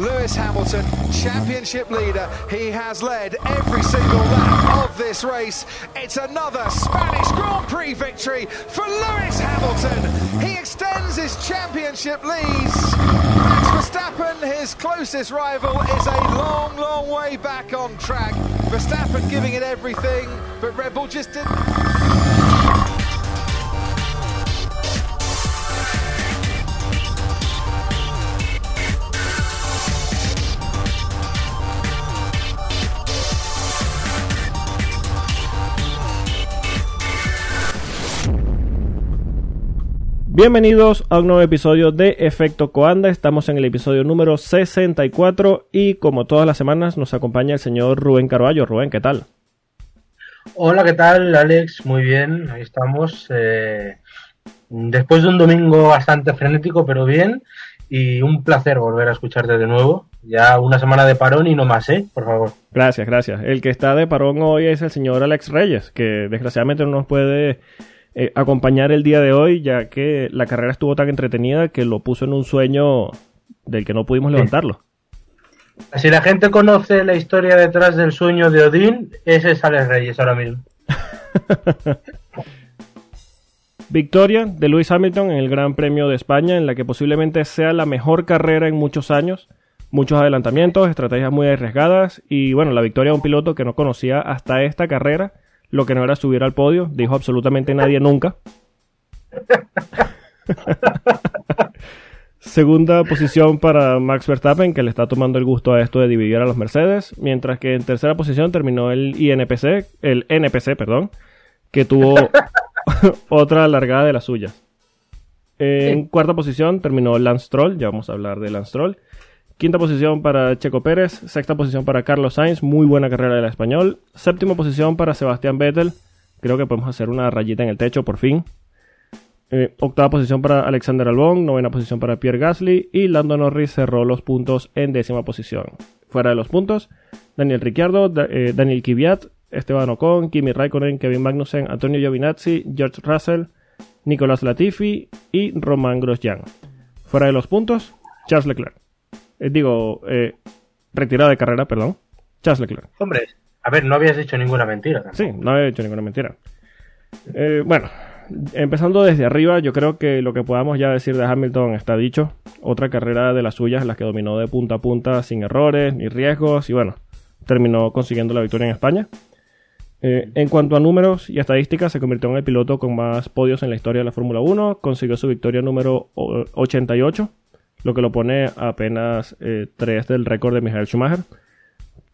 Lewis Hamilton, championship leader. He has led every single lap of this race. It's another Spanish Grand Prix victory for Lewis Hamilton. He extends his championship leads. Max Verstappen, his closest rival, is a long, long way back on track. Verstappen giving it everything, but Red Bull just didn't. Bienvenidos a un nuevo episodio de Efecto Coanda. Estamos en el episodio número 64 y como todas las semanas nos acompaña el señor Rubén Carballo. Rubén, ¿qué tal? Hola, ¿qué tal, Alex? Muy bien, ahí estamos. Eh, después de un domingo bastante frenético, pero bien, y un placer volver a escucharte de nuevo. Ya una semana de parón y no más, ¿eh? Por favor. Gracias, gracias. El que está de parón hoy es el señor Alex Reyes, que desgraciadamente no nos puede eh, acompañar el día de hoy, ya que la carrera estuvo tan entretenida que lo puso en un sueño del que no pudimos levantarlo. Si la gente conoce la historia detrás del sueño de Odín, ese es Alex Reyes ahora mismo. Victoria de Lewis Hamilton en el Gran Premio de España, en la que posiblemente sea la mejor carrera en muchos años. Muchos adelantamientos, estrategias muy arriesgadas y bueno, la victoria de un piloto que no conocía hasta esta carrera lo que no era subir al podio, dijo absolutamente nadie nunca. Segunda posición para Max Verstappen, que le está tomando el gusto a esto de dividir a los Mercedes, mientras que en tercera posición terminó el INPC, el NPC, perdón, que tuvo otra largada de las suyas. En cuarta posición terminó Lance Stroll, ya vamos a hablar de Lance Stroll. Quinta posición para Checo Pérez, sexta posición para Carlos Sainz, muy buena carrera del español. Séptima posición para Sebastián Vettel, creo que podemos hacer una rayita en el techo por fin. Eh, octava posición para Alexander Albon, novena posición para Pierre Gasly y Lando Norris cerró los puntos en décima posición. Fuera de los puntos, Daniel Ricciardo, eh, Daniel Kvyat, Esteban Ocon, Kimi Raikkonen, Kevin Magnussen, Antonio Giovinazzi, George Russell, Nicolás Latifi y Roman Grosjean. Fuera de los puntos, Charles Leclerc. Eh, digo, eh, retirada de carrera, perdón. Charles Leclerc. Hombre, a ver, no habías dicho ninguna mentira. tampoco. Sí, no he hecho ninguna mentira. Eh, bueno, empezando desde arriba, yo creo que lo que podamos ya decir de Hamilton está dicho. Otra carrera de las suyas las que dominó de punta a punta sin errores ni riesgos y bueno, terminó consiguiendo la victoria en España. Eh, en cuanto a números y estadísticas, se convirtió en el piloto con más podios en la historia de la Fórmula 1. Consiguió su victoria número o- 88, lo que lo pone a apenas 3 del récord de Michael Schumacher.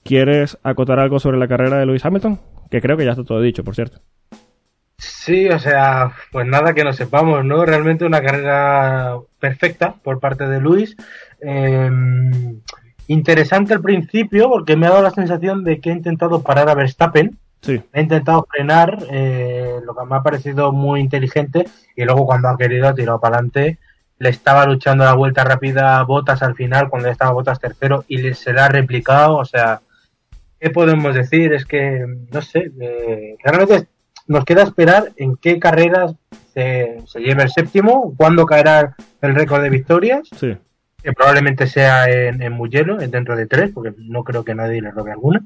¿Quieres acotar algo sobre la carrera de Lewis Hamilton? Que creo que ya está todo dicho, por cierto. Sí, o sea, pues nada que no sepamos, ¿no? Realmente una carrera perfecta por parte de Luis. Eh, interesante al principio porque me ha dado la sensación de que ha intentado parar a Verstappen, Sí, ha intentado frenar, eh, lo que me ha parecido muy inteligente y luego cuando ha querido ha tirado para adelante. Le estaba luchando la vuelta rápida a Botas al final cuando estaba Botas tercero y le, se la ha replicado, o sea, ¿qué podemos decir? Es que, no sé, eh, realmente nos queda esperar en qué carreras se, se lleve el séptimo, cuándo caerá el récord de victorias, sí. que probablemente sea en, en Mugello, en dentro de tres, porque no creo que nadie le robe alguna.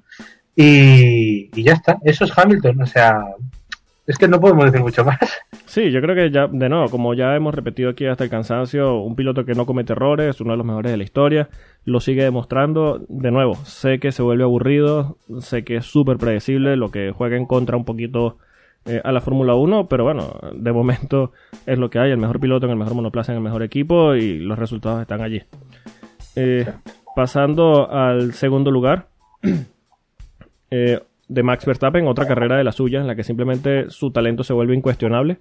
Y, y ya está, eso es Hamilton, o sea, es que no podemos decir mucho más. Sí, yo creo que ya, de nuevo, como ya hemos repetido aquí hasta el cansancio, un piloto que no comete errores, uno de los mejores de la historia, lo sigue demostrando. De nuevo, sé que se vuelve aburrido, sé que es súper predecible, lo que juega en contra un poquito eh, a la Fórmula 1, pero bueno, de momento es lo que hay, el mejor piloto en el mejor monoplaza en el mejor equipo y los resultados están allí. Eh, pasando al segundo lugar, eh, de Max Verstappen, otra carrera de la suya en la que simplemente su talento se vuelve incuestionable.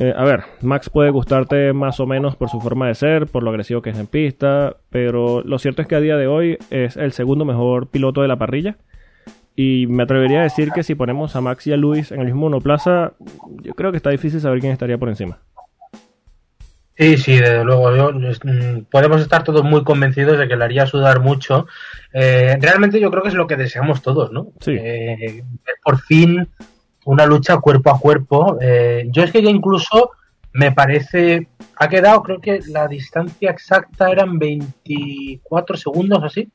Eh, a ver, Max puede gustarte más o menos por su forma de ser, por lo agresivo que es en pista, pero lo cierto es que a día de hoy es el segundo mejor piloto de la parrilla. Y me atrevería a decir que si ponemos a Max y a Luis en el mismo monoplaza, yo creo que está difícil saber quién estaría por encima. Sí, sí, desde luego. Yo, mm, podemos estar todos muy convencidos de que le haría sudar mucho. Eh, realmente yo creo que es lo que deseamos todos, ¿no? Sí. Eh, por fin una lucha cuerpo a cuerpo. Eh, yo es que ya incluso me parece, ha quedado, creo que la distancia exacta eran 24 segundos así,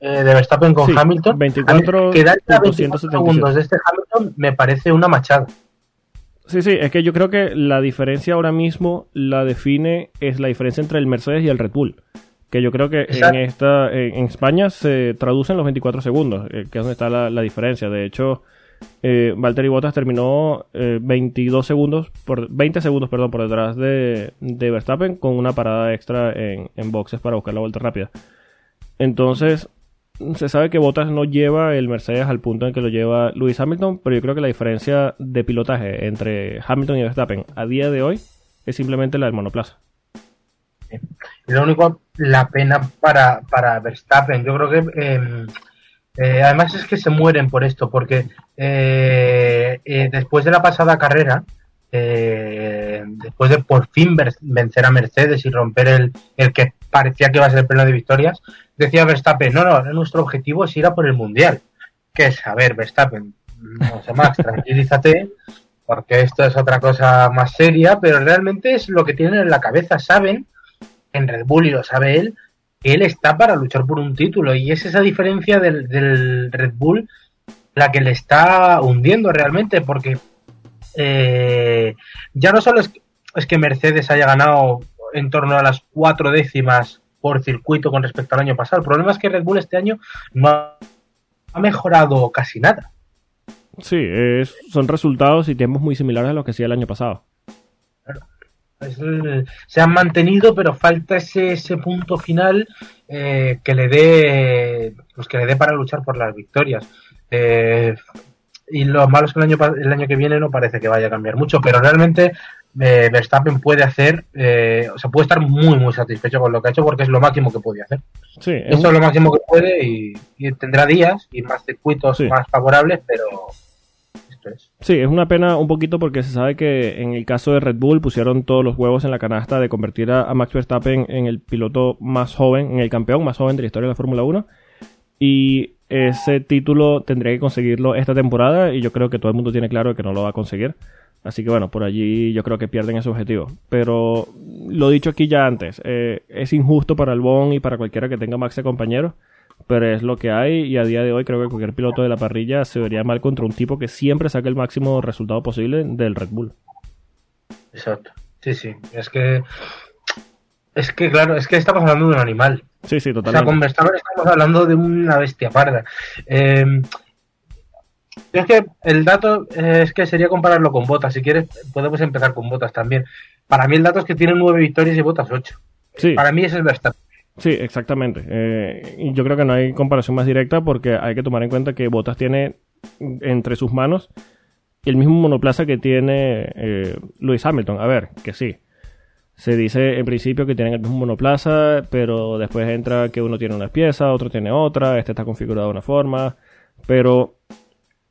eh, de Verstappen con Hamilton. 24 quedar 24 segundos de este Hamilton me parece una machada. Sí, sí, es que yo creo que la diferencia ahora mismo la define es la diferencia entre el Mercedes y el Red Bull. Que yo creo que en esta en España se traducen los 24 segundos, eh, que es donde está la, diferencia. De hecho, eh, Valtteri Bottas terminó 22 eh, segundos, por 20 segundos, perdón, por detrás de, Verstappen con una parada extra en, en boxes para buscar la vuelta rápida. Entonces, se sabe que Bottas no lleva el Mercedes al punto en que lo lleva Lewis Hamilton, pero yo creo que la diferencia de pilotaje entre Hamilton y Verstappen a día de hoy es simplemente la del monoplaza. Lo único, la pena para, para Verstappen, yo creo que em, eh, además es que se mueren por esto, porque eh, eh, después de la pasada carrera, después de por fin vencer a Mercedes y romper el, el que parecía que iba a ser pleno de victorias, decía Verstappen, no, no, nuestro objetivo es ir a por el Mundial. Que es, a ver, Verstappen, no sé, Max, tranquilízate, porque esto es otra cosa más seria, pero realmente es lo que tienen en la cabeza, saben, en Red Bull y lo sabe él, que él está para luchar por un título, y es esa diferencia del, Red Bull la que le está hundiendo realmente, porque eh, ya no solo es, es que Mercedes haya ganado en torno a las cuatro décimas por circuito con respecto al año pasado. El problema es que Red Bull este año no ha mejorado casi nada. Sí, son resultados y tiempos muy similares a lo que hacía el año pasado. se han mantenido, pero falta ese, ese punto final eh, que le dé pues que le dé para luchar por las victorias. Eh, y lo malo es que el año, el año que viene no parece que vaya a cambiar mucho, pero realmente eh, Verstappen puede hacer, eh, o sea, puede estar muy, muy satisfecho con lo que ha hecho porque es lo máximo que puede hacer. Sí, Eso es lo máximo que puede y, tendrá días y más circuitos más favorables, pero esto es. Sí, es una pena un poquito porque se sabe que en el caso de Red Bull pusieron todos los huevos en la canasta de convertir a, Max Verstappen en el piloto más joven, en el campeón más joven de la historia de la Fórmula 1. Y ese título tendría que conseguirlo esta temporada y yo creo que todo el mundo tiene claro que no lo va a conseguir. Así que bueno, por allí yo creo que pierden ese objetivo. Pero lo dicho aquí ya antes, eh, es injusto para el Bon y para cualquiera que tenga Max de compañero, pero es lo que hay y a día de hoy creo que cualquier piloto de la parrilla se vería mal contra un tipo que siempre saque el máximo resultado posible del Red Bull. Exacto, sí, sí, es que... Es que claro, es que estamos hablando de un animal. Sí, sí, totalmente. O sea, estamos hablando de una bestia parda. Eh, es que el dato es que sería compararlo con Botas. Si quieres, podemos empezar con Botas también. Para mí el dato es que tiene nueve victorias y Botas ocho. Sí. Para mí ese es Verstappen. Sí, exactamente. Eh, y yo creo que no hay comparación más directa porque hay que tomar en cuenta que Botas tiene entre sus manos el mismo monoplaza que tiene eh, Lewis Hamilton. A ver, que sí. Se dice en principio que tienen el mismo monoplaza, pero después entra que uno tiene una pieza, otro tiene otra, este está configurado de una forma. Pero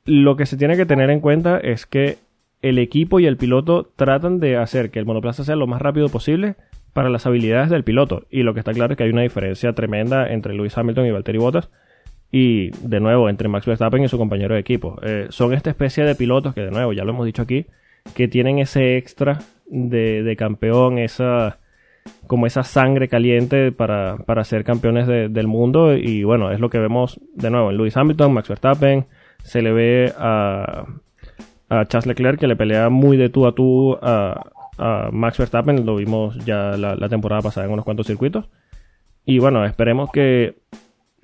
lo que se tiene que tener en cuenta es que el equipo y el piloto tratan de hacer que el monoplaza sea lo más rápido posible para las habilidades del piloto. Y lo que está claro es que hay una diferencia tremenda entre Lewis Hamilton y Valtteri Bottas. Y de nuevo, entre Max Verstappen y su compañero de equipo. Eh, son esta especie de pilotos que, de nuevo, ya lo hemos dicho aquí, que tienen ese extra de, campeón, esa como esa sangre caliente para, para ser campeones del mundo. Y bueno, es lo que vemos de nuevo en Lewis Hamilton, Max Verstappen, se le ve a, a Charles Leclerc que le pelea muy de tú a tú a, Max Verstappen, lo vimos ya la, temporada pasada en unos cuantos circuitos. Y bueno, esperemos que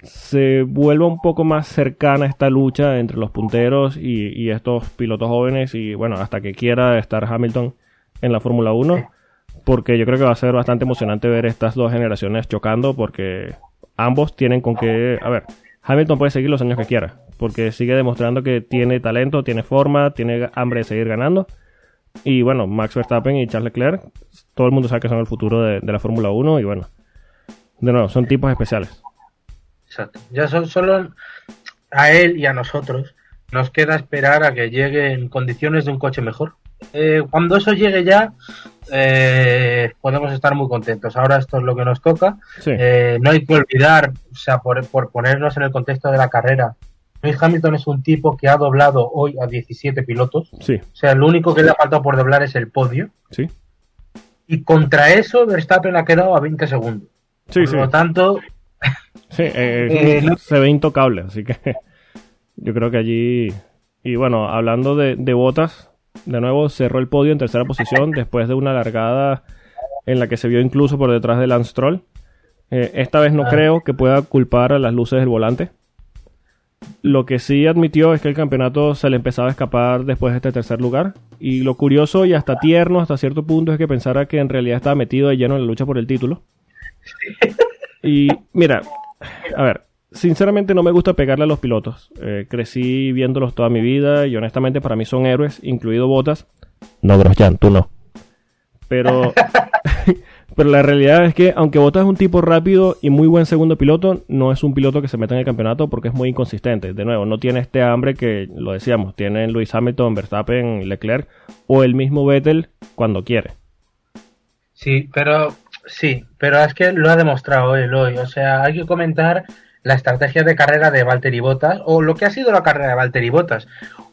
se vuelva un poco más cercana esta lucha entre los punteros y, estos pilotos jóvenes y bueno, hasta que quiera estar Hamilton en la Fórmula 1, porque yo creo que va a ser bastante emocionante ver estas dos generaciones chocando porque ambos tienen con qué, a ver, Hamilton puede seguir los años que quiera, porque sigue demostrando que tiene talento, tiene forma, tiene hambre de seguir ganando. Y bueno, Max Verstappen y Charles Leclerc, todo el mundo sabe que son el futuro de, la Fórmula 1 y bueno, de nuevo, son tipos especiales. Exacto. Ya son, solo a él y a nosotros nos queda esperar a que llegue en condiciones de un coche mejor. Eh, cuando eso llegue ya, eh, podemos estar muy contentos. Ahora esto es lo que nos toca. Eh, no hay que olvidar, o sea, por, por, ponernos en el contexto de la carrera, Lewis Hamilton es un tipo que ha doblado hoy a 17 pilotos. Sí. O sea, lo único que le ha faltado por doblar es el podio. Sí. Y contra eso Verstappen ha quedado a 20 segundos. Sí, Por sí. lo tanto, Sí, eh, Eh, no- se ve intocable, así que yo creo que allí... Y bueno, hablando de, de botas, de nuevo cerró el podio en tercera posición después de una largada en la que se vio incluso por detrás de Lance Stroll. Eh, esta vez no Ah. creo que pueda culpar a las luces del volante. Lo que sí admitió es que el campeonato se le empezaba a escapar después de este tercer lugar. Y lo curioso y hasta tierno hasta cierto punto es que pensara que en realidad estaba metido de lleno en la lucha por el título. Y mira, a ver, sinceramente no me gusta pegarle a los pilotos. Eh, crecí viéndolos toda mi vida y honestamente para mí son héroes, incluido Botas. No, Grosjean, tú no. Pero, pero la realidad es que aunque Botas es un tipo rápido y muy buen segundo piloto, no es un piloto que se meta en el campeonato porque es muy inconsistente. De nuevo, no tiene este hambre que lo decíamos, tienen Luis Hamilton, Verstappen, Leclerc o el mismo Vettel cuando quiere. sí, pero sí, pero es que lo ha demostrado él hoy. O sea, hay que comentar la estrategia de carrera de Valtteri Bottas o lo que ha sido la carrera de Valtteri Bottas.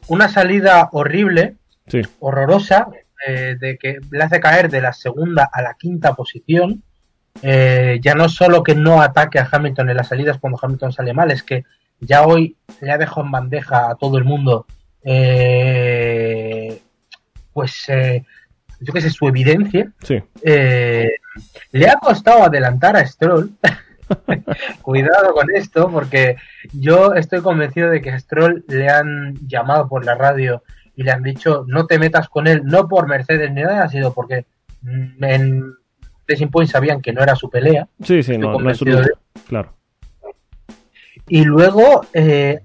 Una salida horrible, Sí, horrorosa, eh, de que le hace caer de la segunda a la quinta posición. Eh, ya no solo que no ataque a Hamilton en las salidas cuando Hamilton sale mal, es que ya hoy le ha dejado en bandeja a todo el mundo, eh, pues, eh, yo qué sé, su evidencia. sí. Eh, le ha costado adelantar a Stroll. Cuidado con esto, porque yo estoy convencido de que a Stroll le han llamado por la radio y le han dicho no te metas con él, no por Mercedes ni nada, ha sido porque mm, en Racing Point sabían que no era su pelea. Sí, sí, no, no es su. Claro. Y luego, eh,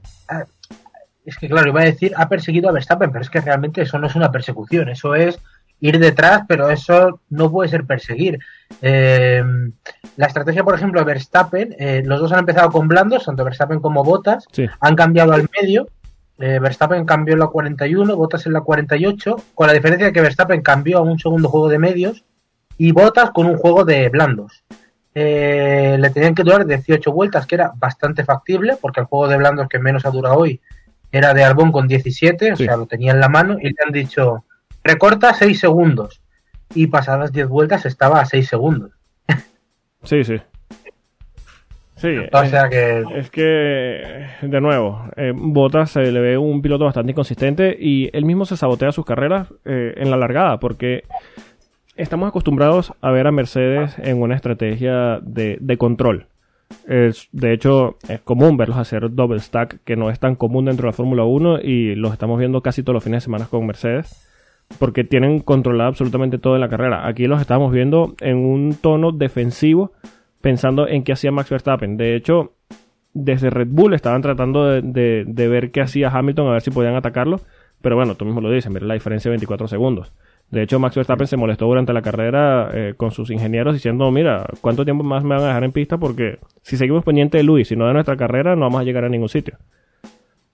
es que claro, iba a decir, ha perseguido a Verstappen, pero es que realmente eso no es una persecución, eso es ir detrás, pero eso no puede ser perseguir. Eh, la estrategia, por ejemplo, de Verstappen, eh, los dos han empezado con blandos, tanto Verstappen como Bottas, Sí, han cambiado al medio. Eh, Verstappen cambió en la 41, Bottas en la 48, con la diferencia de que Verstappen cambió a un segundo juego de medios y Bottas con un juego de blandos. Eh, le tenían que durar 18 vueltas, que era bastante factible, porque el juego de blandos que menos ha durado hoy era de Albón con 17, o sea, lo tenía en la mano, y le han dicho, recorta 6 segundos. Y pasadas 10 vueltas estaba a 6 segundos. sí, sí. Sí, O es- sea que Es que, de nuevo, eh, Bottas se le ve un piloto bastante inconsistente y él mismo se sabotea sus carreras eh, en la largada porque estamos acostumbrados a ver a Mercedes en una estrategia de, de control. Es, de hecho, es común verlos hacer double stack, que no es tan común dentro de la Fórmula 1 y los estamos viendo casi todos los fines de semana con Mercedes porque tienen controlado absolutamente todo en la carrera. Aquí los estamos viendo en un tono defensivo pensando en qué hacía Max Verstappen. De hecho, desde Red Bull estaban tratando de, de- de ver qué hacía Hamilton, a ver si podían atacarlo. Pero bueno, tú mismo lo dices, mira la diferencia de 24 segundos. De hecho, Max Verstappen se molestó durante la carrera eh, con sus ingenieros diciendo, mira, ¿cuánto tiempo más me van a dejar en pista? Porque si seguimos pendiente de Luis y no de nuestra carrera, no vamos a llegar a ningún sitio.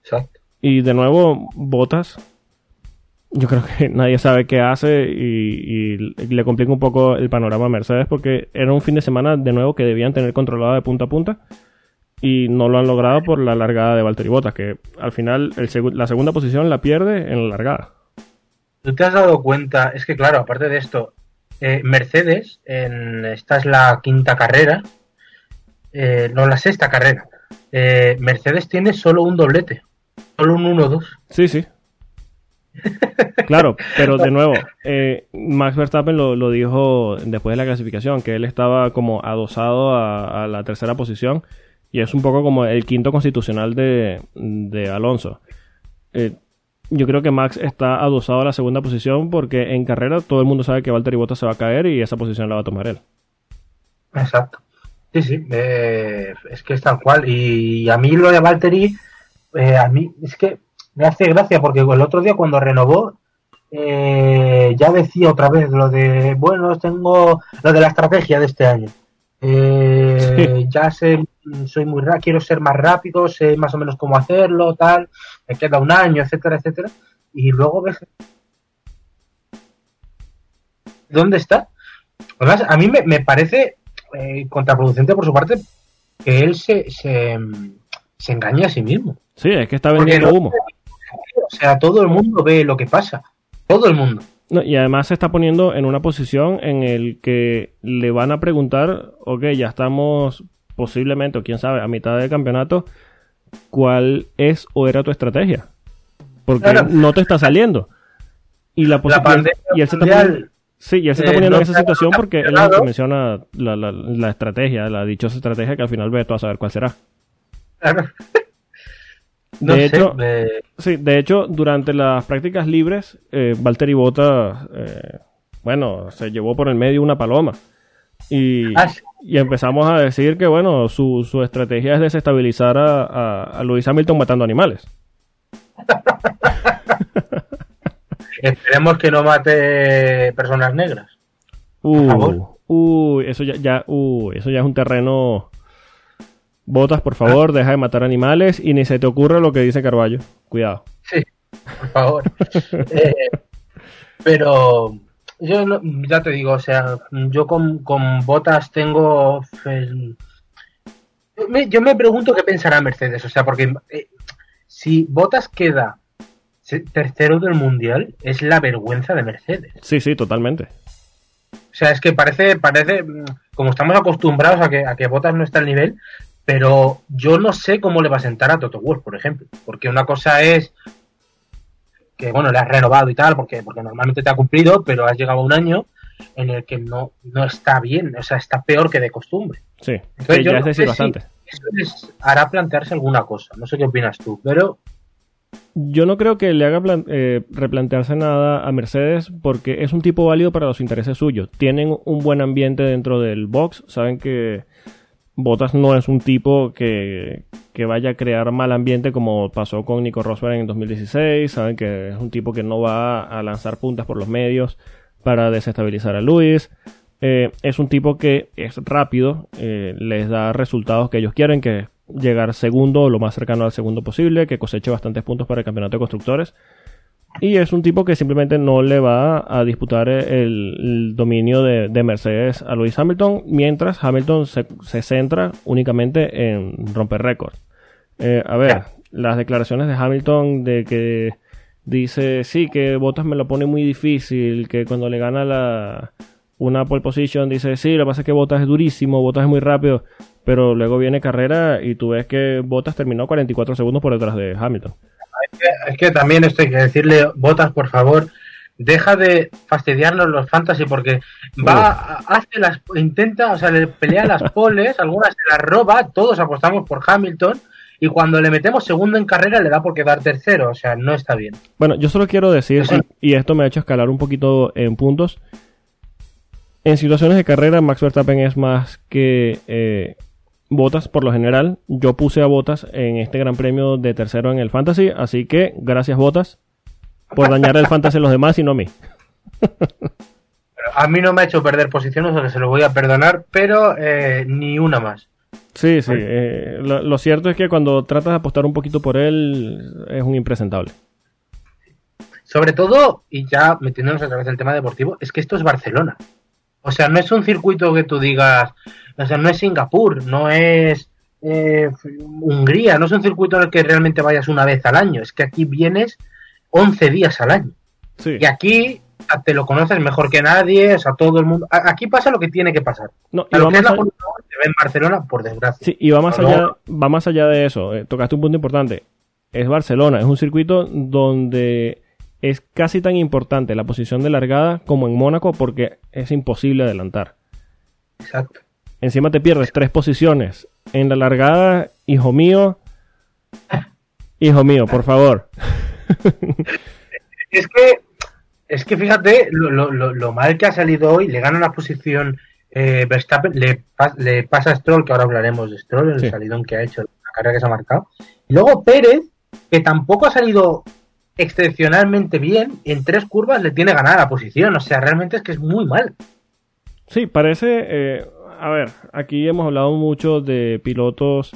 exacto. Y de nuevo, Botas, yo creo que nadie sabe qué hace y, y le complica un poco el panorama a Mercedes porque era un fin de semana de nuevo que debían tener controlado de punta a punta y no lo han logrado por la largada de Valtteri Bottas, que al final el la segunda posición la pierde en la largada. ¿Tú te has dado cuenta? Es que claro, aparte de esto, eh, Mercedes, en, esta es la quinta carrera, eh, no la sexta carrera, eh, Mercedes tiene solo un doblete, solo un 1-2. Sí, sí. Claro, pero de nuevo, eh, Max Verstappen lo, lo dijo después de la clasificación, que él estaba como adosado a, a la tercera posición y es un poco como el quinto constitucional de, de Alonso. Eh, yo creo que Max está adosado a la segunda posición porque en carrera todo el mundo sabe que Valtteri Bottas se va a caer y esa posición la va a tomar él. Exacto. Sí, sí, eh, es que es tal cual. Y a mí lo de Valtteri, eh, a mí es que me hace gracia porque el otro día cuando renovó, eh, ya decía otra vez lo de, bueno, tengo lo de la estrategia de este año. Eh, Ya sé, soy muy rápido, quiero ser más rápido, sé más o menos cómo hacerlo, tal, me queda un año, etcétera, etcétera. Y luego ves... ¿Dónde está? Además, a mí me, me parece eh, contraproducente por su parte que él se, se, se engañe a sí mismo. Sí, es que está vendiendo humo. O sea, todo el mundo ve lo que pasa. Todo el mundo. No, y además se está poniendo en una posición en el que le van a preguntar, ok, ya estamos posiblemente, o quién sabe, a mitad del campeonato, ¿cuál es o era tu estrategia? Porque Claro. no te está saliendo. Y la, La pandemia y él se está poniendo, sí, y él se está eh, poniendo no en esa situación porque él es el que campeonato. menciona la, la, la estrategia, la dichosa estrategia que al final ve todo a saber cuál será. Claro. No De sé, hecho, me- Sí, de hecho, durante las prácticas libres, eh, Valtteri Bottas, eh, bueno, se llevó por el medio una paloma. Y, Ah, sí. y empezamos a decir que, bueno, su, su estrategia es desestabilizar a, a, a Lewis Hamilton matando animales. Esperemos que no mate personas negras. Uh, uy, eso ya, ya, uy, eso ya es un terreno. Botas, por favor, deja de matar animales y ni se te ocurra lo que dice Carballo. Cuidado. Sí, por favor. Eh, pero yo ya te digo, o sea, yo con, con botas tengo. fe- Yo me, pregunto qué pensará Mercedes, o sea, porque eh, si Botas queda tercero del mundial, es la vergüenza de Mercedes. Sí, sí, totalmente. O sea, es que parece, parece, mm, como estamos acostumbrados a que, a que Botas no está al nivel, pero yo no sé cómo le va a sentar a Toto Wolff, por ejemplo. Porque una cosa es que, bueno, le has renovado y tal, porque, porque normalmente te ha cumplido, pero has llegado a un año en el que no, no está bien, o sea, está peor que de costumbre. Sí, Entonces, yo ya no sé si bastante. Eso les hará plantearse alguna cosa. No sé qué opinas tú, pero Yo no creo que le haga eh, replantearse nada a Mercedes porque es un tipo válido para los intereses suyos. Tienen un buen ambiente dentro del box. Saben que Bottas no es un tipo que, que vaya a crear mal ambiente como pasó con Nico Rosberg en 2016. Saben que es un tipo que no va a lanzar puntas por los medios para desestabilizar a Luis. Eh, es un tipo que es rápido, eh, les da resultados que ellos quieren, que llegar segundo o lo más cercano al segundo posible, que coseche bastantes puntos para el campeonato de constructores. Y es un tipo que simplemente no le va a disputar el, el dominio de, de Mercedes a Lewis Hamilton, mientras Hamilton se, se centra únicamente en romper récords. Eh, a ver, las declaraciones de Hamilton de que dice, sí, que Bottas me lo pone muy difícil, que cuando le gana la, una pole position dice, sí, lo que pasa es que Bottas es durísimo, Bottas es muy rápido, pero luego viene carrera y tú ves que Bottas terminó 44 segundos por detrás de Hamilton. Es que también esto hay que decirle, Botas, por favor, deja de fastidiarnos los fantasy porque va, hace las, intenta, o sea, le pelea las poles, algunas se las roba, todos apostamos por Hamilton y cuando le metemos segundo en carrera le da por quedar tercero, o sea, no está bien. Bueno, yo solo quiero decir, y esto me ha hecho escalar un poquito en puntos, en situaciones de carrera Max Verstappen es más que eh, Botas por lo general. Yo puse a Botas en este gran premio de tercero en el Fantasy, así que gracias Botas por dañar el Fantasy a los demás y no a mí. A mí no me ha hecho perder posiciones, o que se lo voy a perdonar, pero eh, ni una más. Sí, sí. eh, lo, lo cierto es que cuando tratas de apostar un poquito por él, es un impresentable. Sobre todo, y ya metiéndonos a través del tema deportivo, es que esto es Barcelona. O sea, no es un circuito que tú digas, o sea, no es Singapur, no es eh, Hungría, no es un circuito en el que realmente vayas una vez al año, es que aquí vienes 11 días al año. Sí. Y aquí te lo conoces mejor que nadie, o sea, todo el mundo. Aquí pasa lo que tiene que pasar. No, y A lo que es la a- Fórmula 1 se ve en Barcelona, por desgracia. Sí, y va más No, allá, va más allá de eso. Eh, tocaste un punto importante. Es Barcelona, es un circuito donde es casi tan importante la posición de largada como en Mónaco porque es imposible adelantar. Exacto. Encima te pierdes tres posiciones en la largada, hijo mío. Hijo mío, por favor. Es que, es que fíjate lo, lo- lo- mal que ha salido hoy, le gana una posición eh, Verstappen, le, le pasa a Stroll, que ahora hablaremos de Stroll, el Sí. salidón que ha hecho, la carrera que se ha marcado. Y luego Pérez, que tampoco ha salido excepcionalmente bien, en tres curvas le tiene ganada la posición, o sea, realmente es que es muy mal. Sí, parece. eh, a ver, aquí hemos hablado mucho de pilotos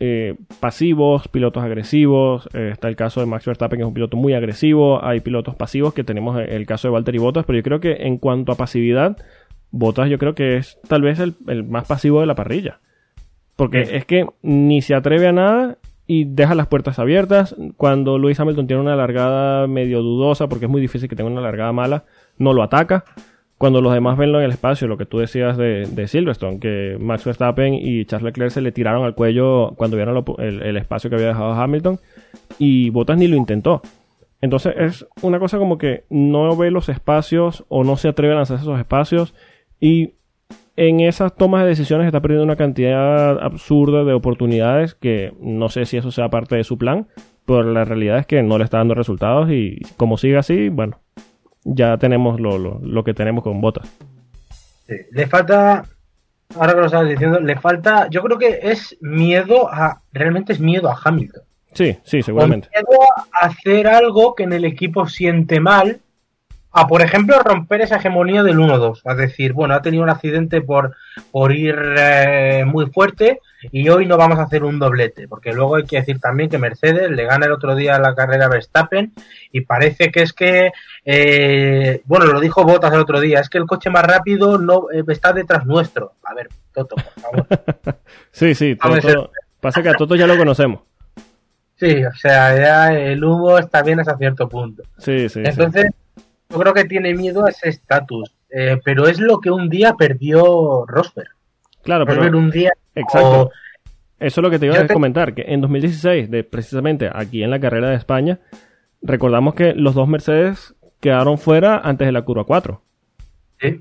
eh, pasivos, pilotos agresivos. eh, está el caso de Max Verstappen, que es un piloto muy agresivo. Hay pilotos pasivos, que tenemos el caso de Valtteri Bottas. Pero yo creo que en cuanto a pasividad, Bottas yo creo que es tal vez el, el más pasivo de la parrilla. Porque Sí. es que ni se atreve a nada y deja las puertas abiertas. Cuando Lewis Hamilton tiene una largada medio dudosa, porque es muy difícil que tenga una largada mala, no lo ataca. Cuando los demás venlo en el espacio, lo que tú decías de, Silverstone, que Max Verstappen y Charles Leclerc se le tiraron al cuello cuando vieron el, espacio que había dejado Hamilton, y Bottas ni lo intentó. Entonces es una cosa como que no ve los espacios o no se atreve a lanzar esos espacios y en esas tomas de decisiones está perdiendo una cantidad absurda de oportunidades que no sé si eso sea parte de su plan, pero la realidad es que no le está dando resultados y como sigue así, bueno, ya tenemos lo, lo, que tenemos con botas. le falta, ahora que lo estabas diciendo, le falta, yo creo que es miedo a, realmente es miedo a Hamilton. Sí, sí, seguramente. miedo a hacer algo que en el equipo siente mal a, por ejemplo, romper esa hegemonía del 1-2. Es decir, bueno, ha tenido un accidente por, por ir eh, muy fuerte y hoy no vamos a hacer un doblete, porque luego hay que decir también que Mercedes le gana el otro día la carrera a Verstappen y parece que es que, eh, bueno, lo dijo Bottas el otro día, es que el coche más rápido no eh, está detrás nuestro. A ver, Toto, por favor. sí, sí, pasa que a Toto ya lo conocemos. Sí, o sea, ya el humo está bien hasta cierto punto. Sí, sí. Entonces, yo creo que tiene miedo a ese estatus, eh, pero es lo que un día perdió Rosberg. Claro, pero un día. Exacto. Eso es lo que te iba a comentar, que en 2016, de, precisamente aquí en la carrera de España, recordamos que los dos Mercedes quedaron fuera antes de la curva 4. Sí,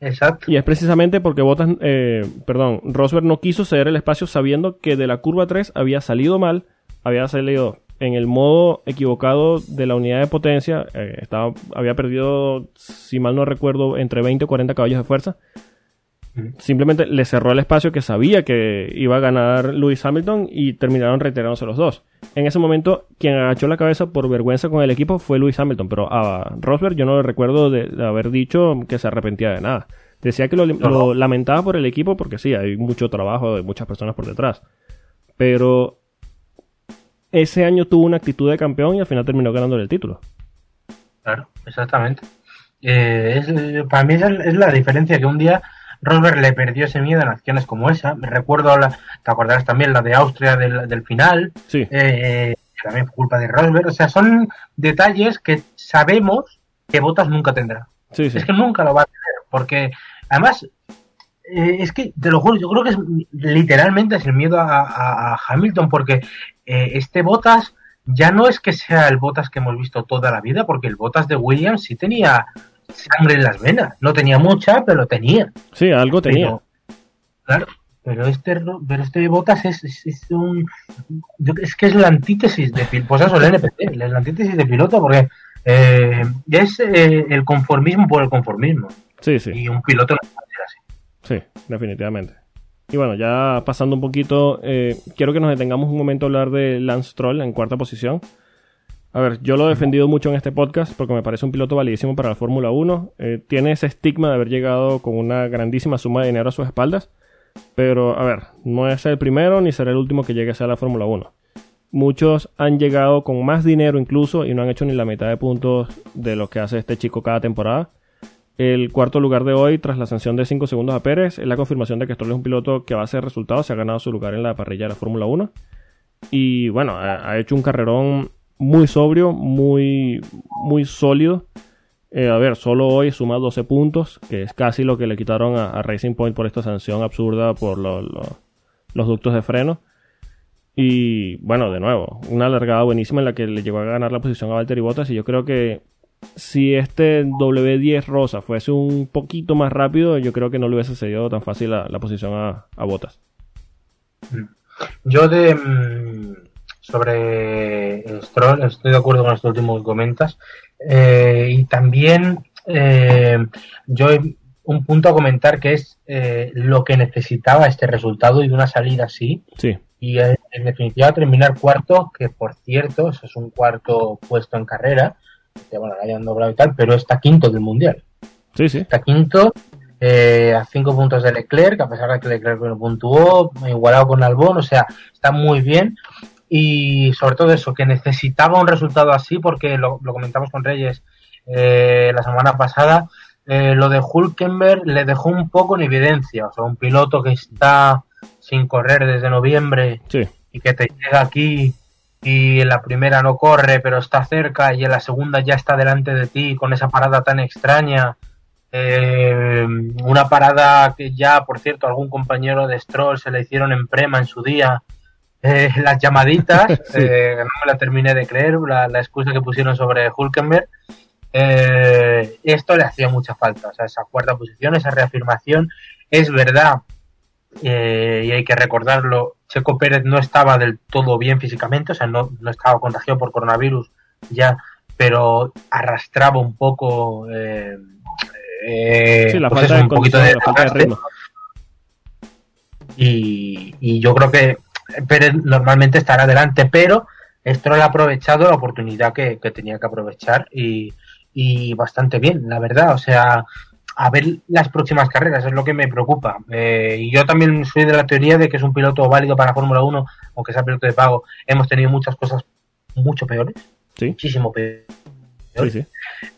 exacto. Y es precisamente porque Bottas, eh, perdón, Rosberg no quiso ceder el espacio sabiendo que de la curva 3 había salido mal, había salido en el modo equivocado de la unidad de potencia, eh, estaba, había perdido, si mal no recuerdo, entre 20 o 40 caballos de fuerza. Simplemente le cerró el espacio que sabía que iba a ganar Lewis Hamilton y terminaron retirándose los dos. En ese momento, quien agachó la cabeza por vergüenza con el equipo fue Lewis Hamilton, pero a Rosberg yo no le recuerdo de, haber dicho que se arrepentía de nada. Decía que lo, lamentaba por el equipo porque sí, hay mucho trabajo de muchas personas por detrás. Pero ese año tuvo una actitud de campeón y al final terminó ganándole el título. Claro, exactamente. Eh, para mí es, la diferencia que un día Rosberg le perdió ese miedo en acciones como esa. Me recuerdo, la, te acordarás también la de Austria del, final, sí. Eh, también fue culpa de Rosberg. O sea, son detalles que sabemos que Botas nunca tendrá. Sí, sí. Es que nunca lo va a tener, porque además eh, es que, te lo juro, yo creo que es literalmente es el miedo a, Hamilton, porque eh, este Botas ya no es que sea el Botas que hemos visto toda la vida, porque el Botas de Williams sí tenía sangre en las venas. No tenía mucha, pero tenía. Sí, algo tenía. claro, pero este, pero este Botas es, es, un. Es que es la antítesis de. Pues eso, el NPC, es la antítesis de piloto, porque eh, es el conformismo por el conformismo. Sí, sí. Y un piloto no Sí, definitivamente. Y bueno, ya pasando un poquito, eh, quiero que nos detengamos un momento a hablar de Lance Stroll en cuarta posición. A ver, yo lo he defendido mucho en este podcast porque me parece un piloto validísimo para la Fórmula 1. Eh, tiene ese estigma de haber llegado con una grandísima suma de dinero a sus espaldas. Pero, a ver, no es el primero ni será el último que llegue a ser la Fórmula 1. Muchos han llegado con más dinero incluso y no han hecho ni la mitad de puntos de lo que hace este chico cada temporada. El cuarto lugar de hoy, tras la sanción de 5 segundos a Pérez, es la confirmación de que Stroll es un piloto que va a hacer resultados, se ha ganado su lugar en la parrilla de la Fórmula 1. Y bueno, ha, hecho un carrerón muy sobrio, muy, muy sólido. Eh, a ver, solo hoy suma 12 puntos, que es casi lo que le quitaron a, Racing Point por esta sanción absurda por los ductos de freno. Y bueno, de nuevo, una largada buenísima en la que le llegó a ganar la posición a Valtteri Bottas. Y yo creo que si este W10 rosa fuese un poquito más rápido, yo creo que no le hubiese cedido tan fácil la, posición a, Botas. Yo de mm, sobre Stroll estoy de acuerdo con esto último que comentas eh, y también eh, yo un punto a comentar que es eh, lo que necesitaba este resultado y una salida así. Sí. Y en definitiva terminar cuarto, que por cierto, eso es un cuarto puesto en carrera, que bueno, hayan doblado y tal, pero está quinto del mundial. Sí, sí. Está quinto eh, a cinco puntos de Leclerc, a pesar de que Leclerc no puntuó, igualado con Albon, o sea, está muy bien. Y sobre todo eso, que necesitaba un resultado así, porque lo, comentamos con Reyes eh, la semana pasada, eh, lo de Hulkenberg le dejó un poco en evidencia, o sea, un piloto que está sin correr desde noviembre sí y que te llega aquí y en la primera no corre pero está cerca y en la segunda ya está delante de ti con esa parada tan extraña. Eh, una parada que ya, por cierto, algún compañero de Stroll se le hicieron en Prema en su día. Eh, las llamaditas, eh, no me la terminé de creer, la, la excusa que pusieron sobre Hulkenberg. Eh, esto le hacía mucha falta, o sea, esa cuarta posición, esa reafirmación. Es verdad, y hay que recordarlo, Checo Pérez no estaba del todo bien físicamente, o sea, no, no estaba contagiado por coronavirus ya, pero arrastraba un poco. Eh, eh, Sí, la pues falta eso, de un poquito de condición, la falta de desgaste. ritmo. y, y yo creo que Pérez normalmente estará adelante, pero Stroll ha aprovechado la oportunidad que, que tenía que aprovechar y, y bastante bien, la verdad. O sea, a ver las próximas carreras es lo que me preocupa. Eh, y yo también soy de la teoría de que es un piloto válido para Fórmula 1, aunque sea piloto de pago. Hemos tenido muchas cosas mucho peores, Sí, muchísimo peores. sí, sí.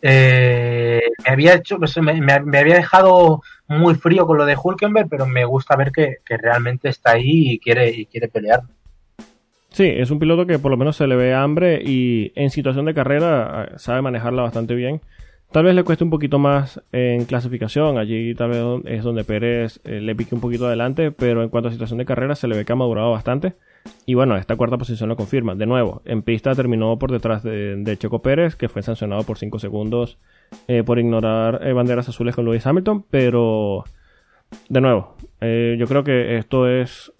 Eh, me había hecho, me, me- me había dejado muy frío con lo de Hulkenberg, pero me gusta ver que, que realmente está ahí y quiere, y quiere pelear. Sí, es un piloto que por lo menos se le ve hambre y en situación de carrera eh, sabe manejarla bastante bien. Tal vez le cueste un poquito más en clasificación, allí tal vez es donde Pérez eh, le pique un poquito adelante, pero en cuanto a situación de carrera se le ve que ha madurado bastante. Y bueno, esta cuarta posición lo confirma. De nuevo, en pista terminó por detrás de, Checo Pérez, que fue sancionado por 5 segundos eh, por ignorar eh, banderas azules con Lewis Hamilton, pero de nuevo, yo creo que esto es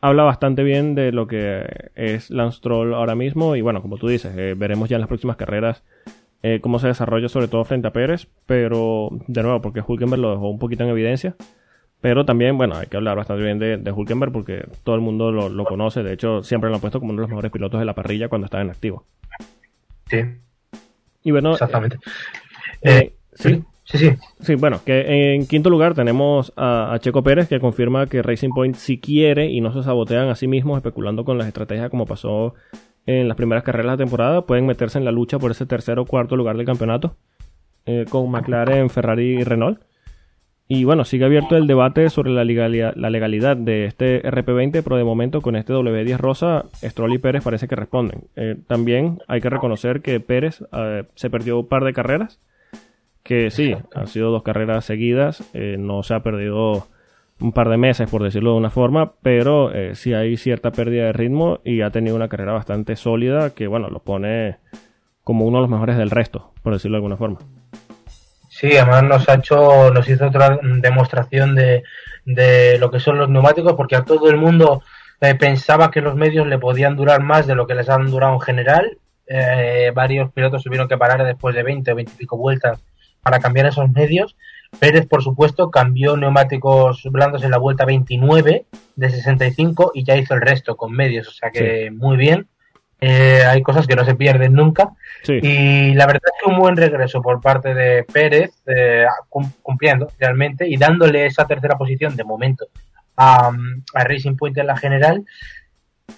habla bastante bien de lo que es Lance Stroll ahora mismo y bueno, como tú dices, veremos ya en las próximas carreras eh, cómo se desarrolla sobre todo frente a Pérez, pero de nuevo, porque Hulkenberg lo dejó un poquito en evidencia, pero también, bueno, hay que hablar bastante bien de, de Hulkenberg porque todo el mundo lo, lo conoce, de hecho siempre lo han puesto como uno de los mejores pilotos de la parrilla cuando estaba en activo. Sí, Y bueno, exactamente. eh, Eh, sí, sí, sí. Sí, bueno, que en quinto lugar tenemos a, a Checo Pérez que confirma que Racing Point si quiere y no se sabotean a sí mismos especulando con las estrategias como pasó en las primeras carreras de la temporada, pueden meterse en la lucha por ese tercer o cuarto lugar del campeonato eh, con McLaren, Ferrari y Renault. Y bueno, sigue abierto el debate sobre la legalidad, la legalidad de este RP20, pero de momento con este W10 rosa, Stroll y Pérez parece que responden. Eh, también hay que reconocer que Pérez eh, se perdió un par de carreras, que sí, han sido dos carreras seguidas, eh, no se ha perdido un par de meses, por decirlo de una forma, pero eh, sí hay cierta pérdida de ritmo y ha tenido una carrera bastante sólida que, bueno, lo pone como uno de los mejores del resto, por decirlo de alguna forma. Sí, además nos ha hecho, nos hizo otra demostración de, de lo que son los neumáticos, porque a todo el mundo eh, pensaba que los medios le podían durar más de lo que les han durado en general. Eh, varios pilotos tuvieron que parar después de 20 o 20 y pico vueltas para cambiar esos medios. Pérez, por supuesto, cambió neumáticos blandos en la vuelta 29 de 65 y ya hizo el resto con medios, o sea que muy bien. Eh, hay cosas que no se pierden nunca. Sí, Y la verdad es que un buen regreso por parte de Pérez, eh, cum- cumpliendo realmente y dándole esa tercera posición de momento a, a Racing Point en la general.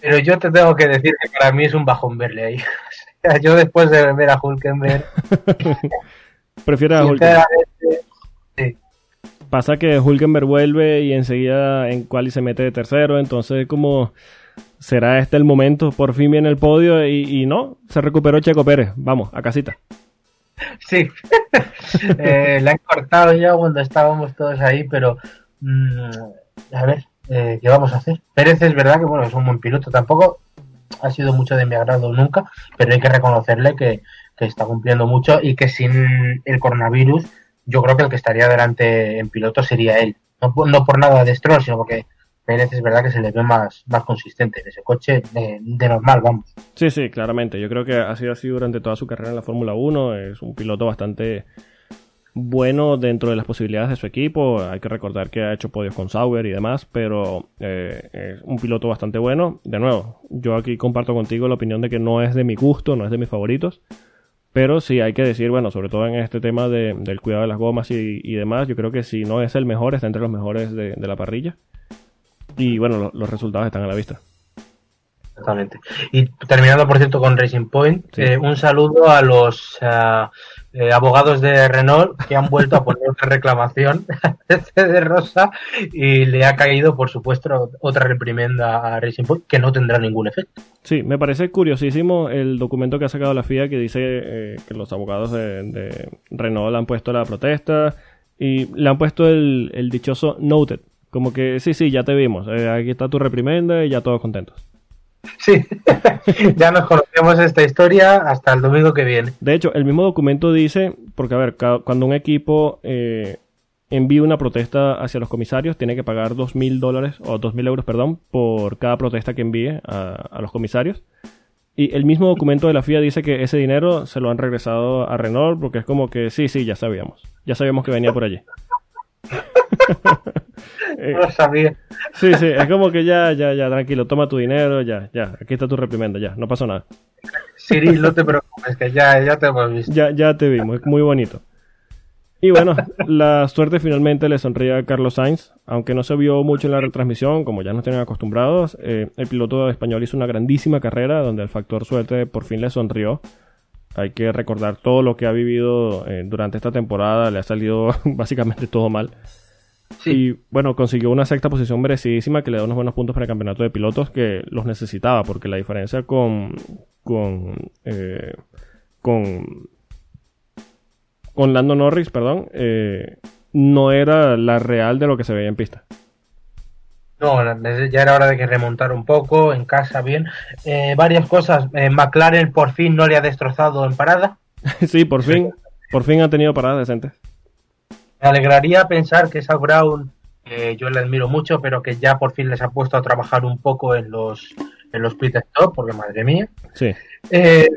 Pero yo te tengo que decir que para mí es un bajón verle ahí. O sea, yo después de ver a Hulkenberg, prefiero a Hulkenberg. Sí, Pasa que Hulkenberg vuelve y enseguida en quali se mete de tercero, entonces como será este el momento, por fin viene el podio y, y no, se recuperó Checo Pérez, vamos, a casita. sí. Eh, la han cortado ya cuando estábamos todos ahí, pero mm, a ver, eh, ¿qué vamos a hacer? Pérez es verdad que bueno, es un buen piloto, tampoco ha sido mucho de mi agrado nunca, pero hay que reconocerle que, que está cumpliendo mucho y que sin el coronavirus yo creo que el que estaría delante en piloto sería él. No, no por nada de Stroll, sino porque Pérez es verdad que se le ve más, más consistente en ese coche de, de normal, vamos. Sí, sí, claramente. Yo creo que ha sido así durante toda su carrera en la Fórmula 1. Es un piloto bastante bueno dentro de las posibilidades de su equipo. Hay que recordar que ha hecho podios con Sauber y demás, pero eh, es un piloto bastante bueno. De nuevo, yo aquí comparto contigo la opinión de que no es de mi gusto, no es de mis favoritos. Pero sí hay que decir, bueno, sobre todo en este tema de- del cuidado de las gomas y, y demás, yo creo que si no es el mejor, está entre los mejores de, de la parrilla. Y bueno, lo- los resultados están a la vista. Exactamente. Y terminando, por cierto, con Racing Point, Sí. eh, un saludo a los ah, eh, abogados de Renault que han vuelto a poner otra reclamación de Rosa y le ha caído, por supuesto, otra reprimenda a Racing Point que no tendrá ningún efecto. Sí, me parece curiosísimo el documento que ha sacado la FIA que dice eh, que los abogados de, Renault han puesto la protesta y le han puesto el, dichoso noted. Como que sí, sí, ya te vimos, eh, aquí está tu reprimenda y ya todos contentos. Sí, ya nos conocemos esta historia hasta el domingo que viene. De hecho, el mismo documento dice, porque a ver, cuando un equipo eh, envía una protesta hacia los comisarios, tiene que pagar 2.000 dólares, o 2.000 euros, perdón, por cada protesta que envíe a, los comisarios. Y el mismo documento de la FIA dice que ese dinero se lo han regresado a Renault porque es como que sí, sí, ya sabíamos. Ya sabíamos que venía por allí. Eh, no sabía. Sí, sí, es como que ya, ya, ya, tranquilo, toma tu dinero, ya, ya, aquí está tu reprimenda, ya, no pasó nada. Siri, no te preocupes, que ya, ya te hemos visto. Ya, ya te vimos, es muy bonito. Y bueno, la suerte finalmente le sonríe a Carlos Sainz, aunque no se vio mucho en la retransmisión, como ya nos tienen acostumbrados. Eh, el piloto español hizo una grandísima carrera donde el factor suerte por fin le sonrió. Hay que recordar todo lo que ha vivido eh, durante esta temporada, le ha salido básicamente todo mal. Y bueno, consiguió una sexta posición merecidísima que le da unos buenos puntos para el campeonato de pilotos que los necesitaba, porque la diferencia con. con. Eh, con. con Lando Norris, perdón, eh, no era la real de lo que se veía en pista. No, ya era hora de que remontara un poco, en casa bien. Eh, varias cosas. McLaren por fin no le ha destrozado en parada. sí, por fin. Por fin ha tenido paradas decentes. Me alegraría pensar que esa Brown, yo le admiro mucho, pero que ya por fin les ha puesto a trabajar un poco en los en los pit stop, porque madre mía. Sí. Eh,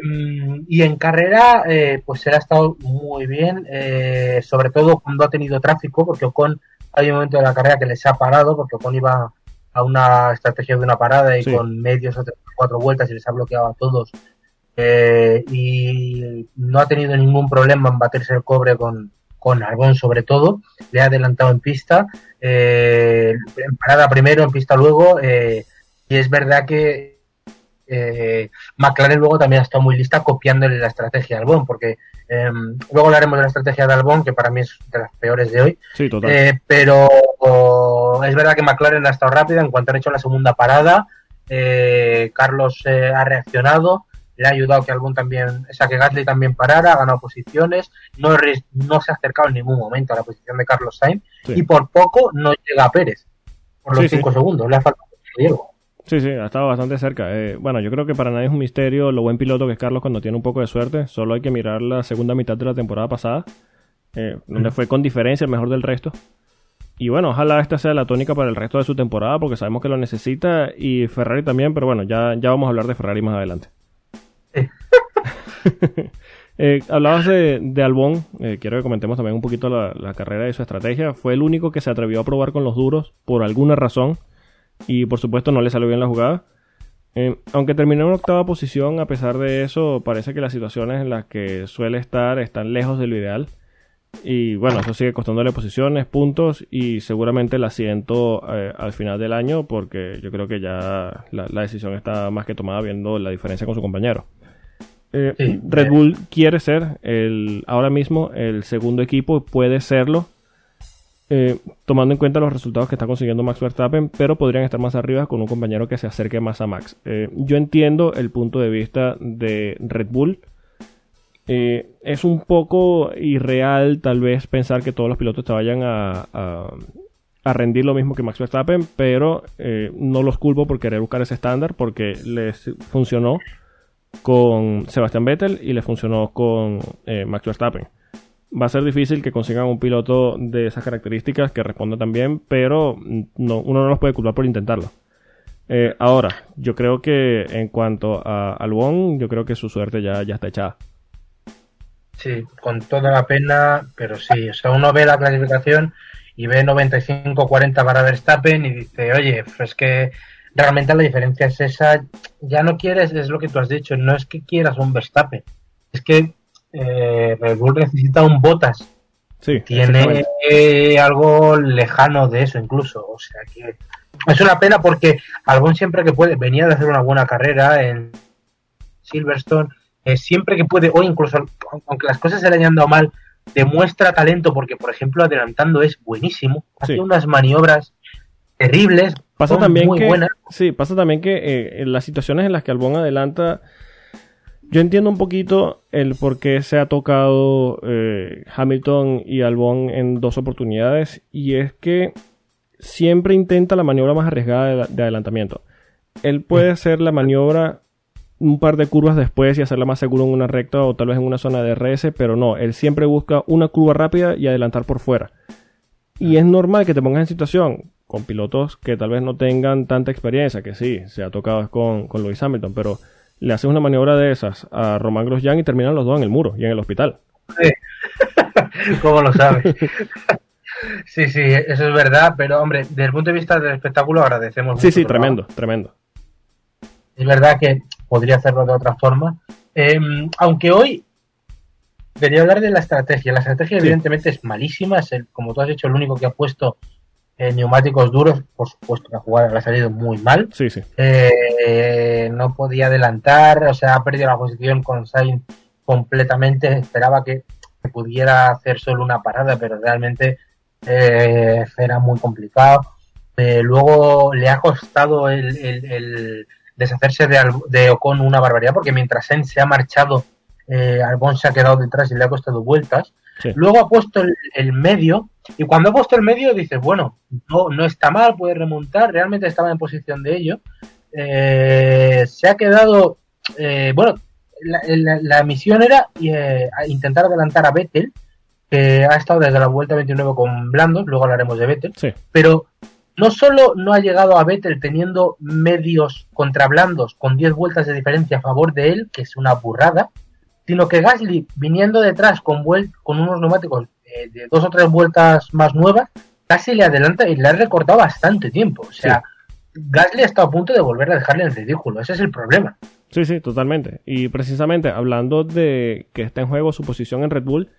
y en carrera, eh, pues se ha estado muy bien, eh, sobre todo cuando ha tenido tráfico, porque Ocon hay un momento de la carrera que les ha parado, porque Ocon iba a una estrategia de una parada y con medios o cuatro vueltas y les ha bloqueado a todos. y no ha tenido ningún problema en batirse el cobre con, con Albon sobre todo, le ha adelantado en pista, eh, en parada primero, en pista luego, eh, y es verdad que eh, McLaren luego también ha estado muy lista copiándole la estrategia de Albon, porque em, luego hablaremos de la estrategia de Albon, que para mí es de las peores de hoy, sí, pero es verdad que McLaren ha estado rápida en cuanto han hecho la segunda parada, Carlos ha reaccionado, le ha ayudado que Albon también, o sea, que Gasly también parara, ha ganado posiciones, no, no se ha acercado en ningún momento a la posición de Carlos Sainz y por poco no llega a Pérez, por los 5 segundos, le ha faltado Diego. Sí, sí, ha estado bastante cerca. Eh, bueno, yo creo que para nadie es un misterio lo buen piloto que es Carlos cuando tiene un poco de suerte. Solo hay que mirar la segunda mitad de la temporada pasada, eh, donde fue con diferencia el mejor del resto. Y bueno, ojalá esta sea la tónica para el resto de su temporada, porque sabemos que lo necesita y Ferrari también, pero bueno, ya, ya vamos a hablar de Ferrari más adelante. Eh, hablabas de, Albón, eh, quiero que comentemos también un poquito la, carrera y su estrategia. Fue el único que se atrevió a probar con los duros por alguna razón y por supuesto no le salió bien la jugada. Eh, aunque terminó en octava posición, a pesar de eso, parece que las situaciones en las que suele estar están lejos de lo ideal. Y bueno, eso sigue costándole posiciones, puntos y seguramente el asiento al final del año porque yo creo que ya la, decisión está más que tomada viendo la diferencia con su compañero. Eh, Red Bull quiere ser el, ahora mismo el segundo equipo, puede serlo, eh, tomando en cuenta los resultados que está consiguiendo Max Verstappen, pero podrían estar más arriba con un compañero que se acerque más a Max. Eh, yo entiendo el punto de vista de Red Bull. es un poco irreal tal vez pensar que todos los pilotos te vayan a, a rendir lo mismo que Max Verstappen, pero no los culpo por querer buscar ese estándar porque les funcionó con Sebastian Vettel y le funcionó con eh, Max Verstappen. Va a ser difícil que consigan un piloto de esas características que responda también, pero no, uno no los puede culpar por intentarlo. Eh, ahora, yo creo que en cuanto a Albon, yo creo que su suerte ya, ya está echada. Sí, con toda la pena, pero sí, o sea, uno ve la clasificación y ve 95-40 para Verstappen y dice, oye, es que realmente la diferencia es esa. Ya no quieres, es lo que tú has dicho, no es que quieras un Verstappen, es que eh, Red Bull necesita un Botas. Sí, Tiene algo lejano de eso incluso. O sea que es una pena porque Albon siempre que puede venía de hacer una buena carrera en Silverstone eh, siempre que puede, o incluso aunque las cosas se le hayan dado mal, demuestra talento porque, por ejemplo, adelantando es buenísimo. Hace unas maniobras terribles. Pasa también muy que, buenas. Sí, pasa también que eh, en las situaciones en las que Albón adelanta, yo entiendo un poquito el por qué se ha tocado eh, Hamilton y Albón en dos oportunidades y es que siempre intenta la maniobra más arriesgada de, adelantamiento. Él puede hacer la maniobra un par de curvas después y hacerla más seguro en una recta o tal vez en una zona de RS, pero no, él siempre busca una curva rápida y adelantar por fuera. Y es normal que te pongas en situación con pilotos que tal vez no tengan tanta experiencia, que sí, se ha tocado con, con Lewis Hamilton, pero le haces una maniobra de esas a Román Grosjean y terminan los dos en el muro y en el hospital. Sí. ¿Cómo lo sabes? sí, sí, eso es verdad, pero hombre, desde el punto de vista del espectáculo agradecemos. Sí, sí, tremendo, tremendo. Es verdad que podría hacerlo de otra forma. Em, aunque hoy debería hablar de la estrategia. La estrategia, evidentemente, es malísima. Es el, como tú has dicho, el único que ha puesto eh, neumáticos duros. Por supuesto, la jugada le ha salido muy mal. Sí, sí. Eh, no podía adelantar, o sea, ha perdido la posición con Sainz completamente. Esperaba que, pudiera hacer solo una parada, pero realmente eh, era muy complicado. luego le ha costado el deshacerse de, de Ocon una barbaridad, porque mientras Sainz se ha marchado, eh, Albon se ha quedado detrás y le ha costado vueltas. Luego ha puesto el, medio, y cuando ha puesto el medio dices, bueno, no, no está mal, puede remontar, realmente estaba en posición de ello. Eh, se ha quedado, eh, bueno, la, misión era eh, intentar adelantar a Vettel, que ha estado desde la vuelta 29 con Blandos, luego hablaremos de Vettel, pero no solo no ha llegado a Vettel teniendo medios contrablandos con 10 vueltas de diferencia a favor de él, que es una burrada, sino que Gasly, viniendo detrás con, con unos neumáticos de dos o tres vueltas más nuevas, casi le adelanta y le ha recortado bastante tiempo. O sea, Gasly ha estado a punto de volver a dejarle en ridículo. Ese es el problema. Sí, sí, totalmente. Y precisamente hablando de que está en juego su posición en Red Bull,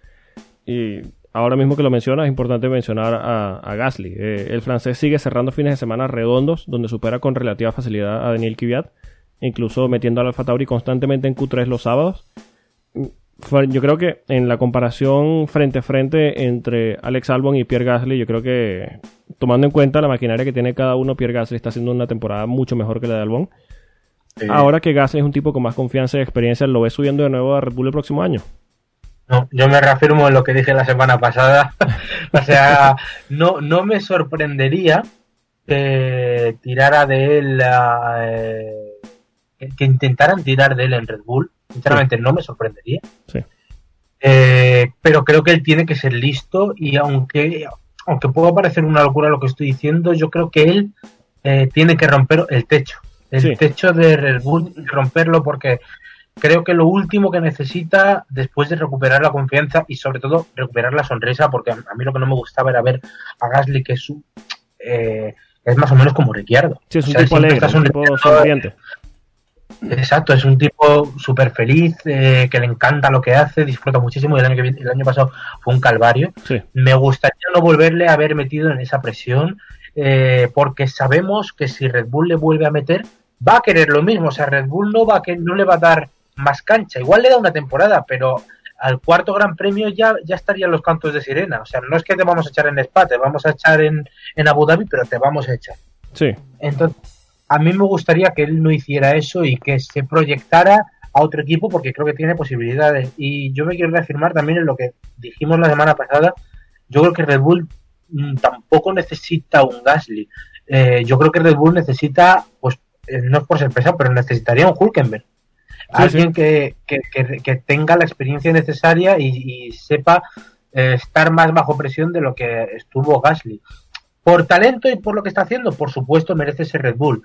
y ahora mismo que lo menciona, es importante mencionar a, Gasly. Eh, el francés sigue cerrando fines de semana redondos, donde supera con relativa facilidad a Daniel Kvyat, incluso metiendo al Alfa Tauri constantemente en Q3 los sábados. Yo creo que en la comparación frente a frente entre Alex Albon y Pierre Gasly, yo creo que tomando en cuenta la maquinaria que tiene cada uno, Pierre Gasly está haciendo una temporada mucho mejor que la de Albon. Ahora que Gasly es un tipo con más confianza y experiencia, ¿lo ves subiendo de nuevo a Red Bull el próximo año? No, yo me reafirmo en lo que dije la semana pasada. o sea, no, no me sorprendería que tirara de él, eh, que intentaran tirar de él en Red Bull. Sinceramente, no me sorprendería. Sí. Eh, pero creo que él tiene que ser listo y aunque, aunque pueda parecer una locura lo que estoy diciendo, yo creo que él eh, tiene que romper el techo. El techo de Red Bull, romperlo porque creo que lo último que necesita después de recuperar la confianza y sobre todo recuperar la sonrisa, porque a mí lo que no me gustaba era ver a Gasly que es, eh, es más o menos como Ricciardo. Sí, es un tipo alegre, un tipo sonriente. Exacto, es un tipo súper feliz, eh, que le encanta lo que hace, disfruta muchísimo y el año, el año pasado fue un calvario. Me gustaría no volverle a haber metido en esa presión, eh, porque sabemos que si Red Bull le vuelve a meter, va a querer lo mismo. O sea, Red Bull no, va que, no le va a dar más cancha. Igual le da una temporada, pero al cuarto gran premio ya, ya estarían los cantos de sirena. O sea, no es que te vamos a echar en Spa, te vamos a echar en, en Abu Dhabi, pero te vamos a echar. Sí. Entonces, a mí me gustaría que él no hiciera eso y que se proyectara a otro equipo porque creo que tiene posibilidades. Y yo me quiero reafirmar también en lo que dijimos la semana pasada. Yo creo que Red Bull mm, tampoco necesita un Gasly. Eh, yo creo que Red Bull necesita, pues, eh, no es por ser pesado, pero necesitaría un Hulkenberg alguien Que, tenga la experiencia necesaria y, sepa eh, estar más bajo presión de lo que estuvo Gasly. Por talento y por lo que está haciendo, por supuesto, merece ser Red Bull.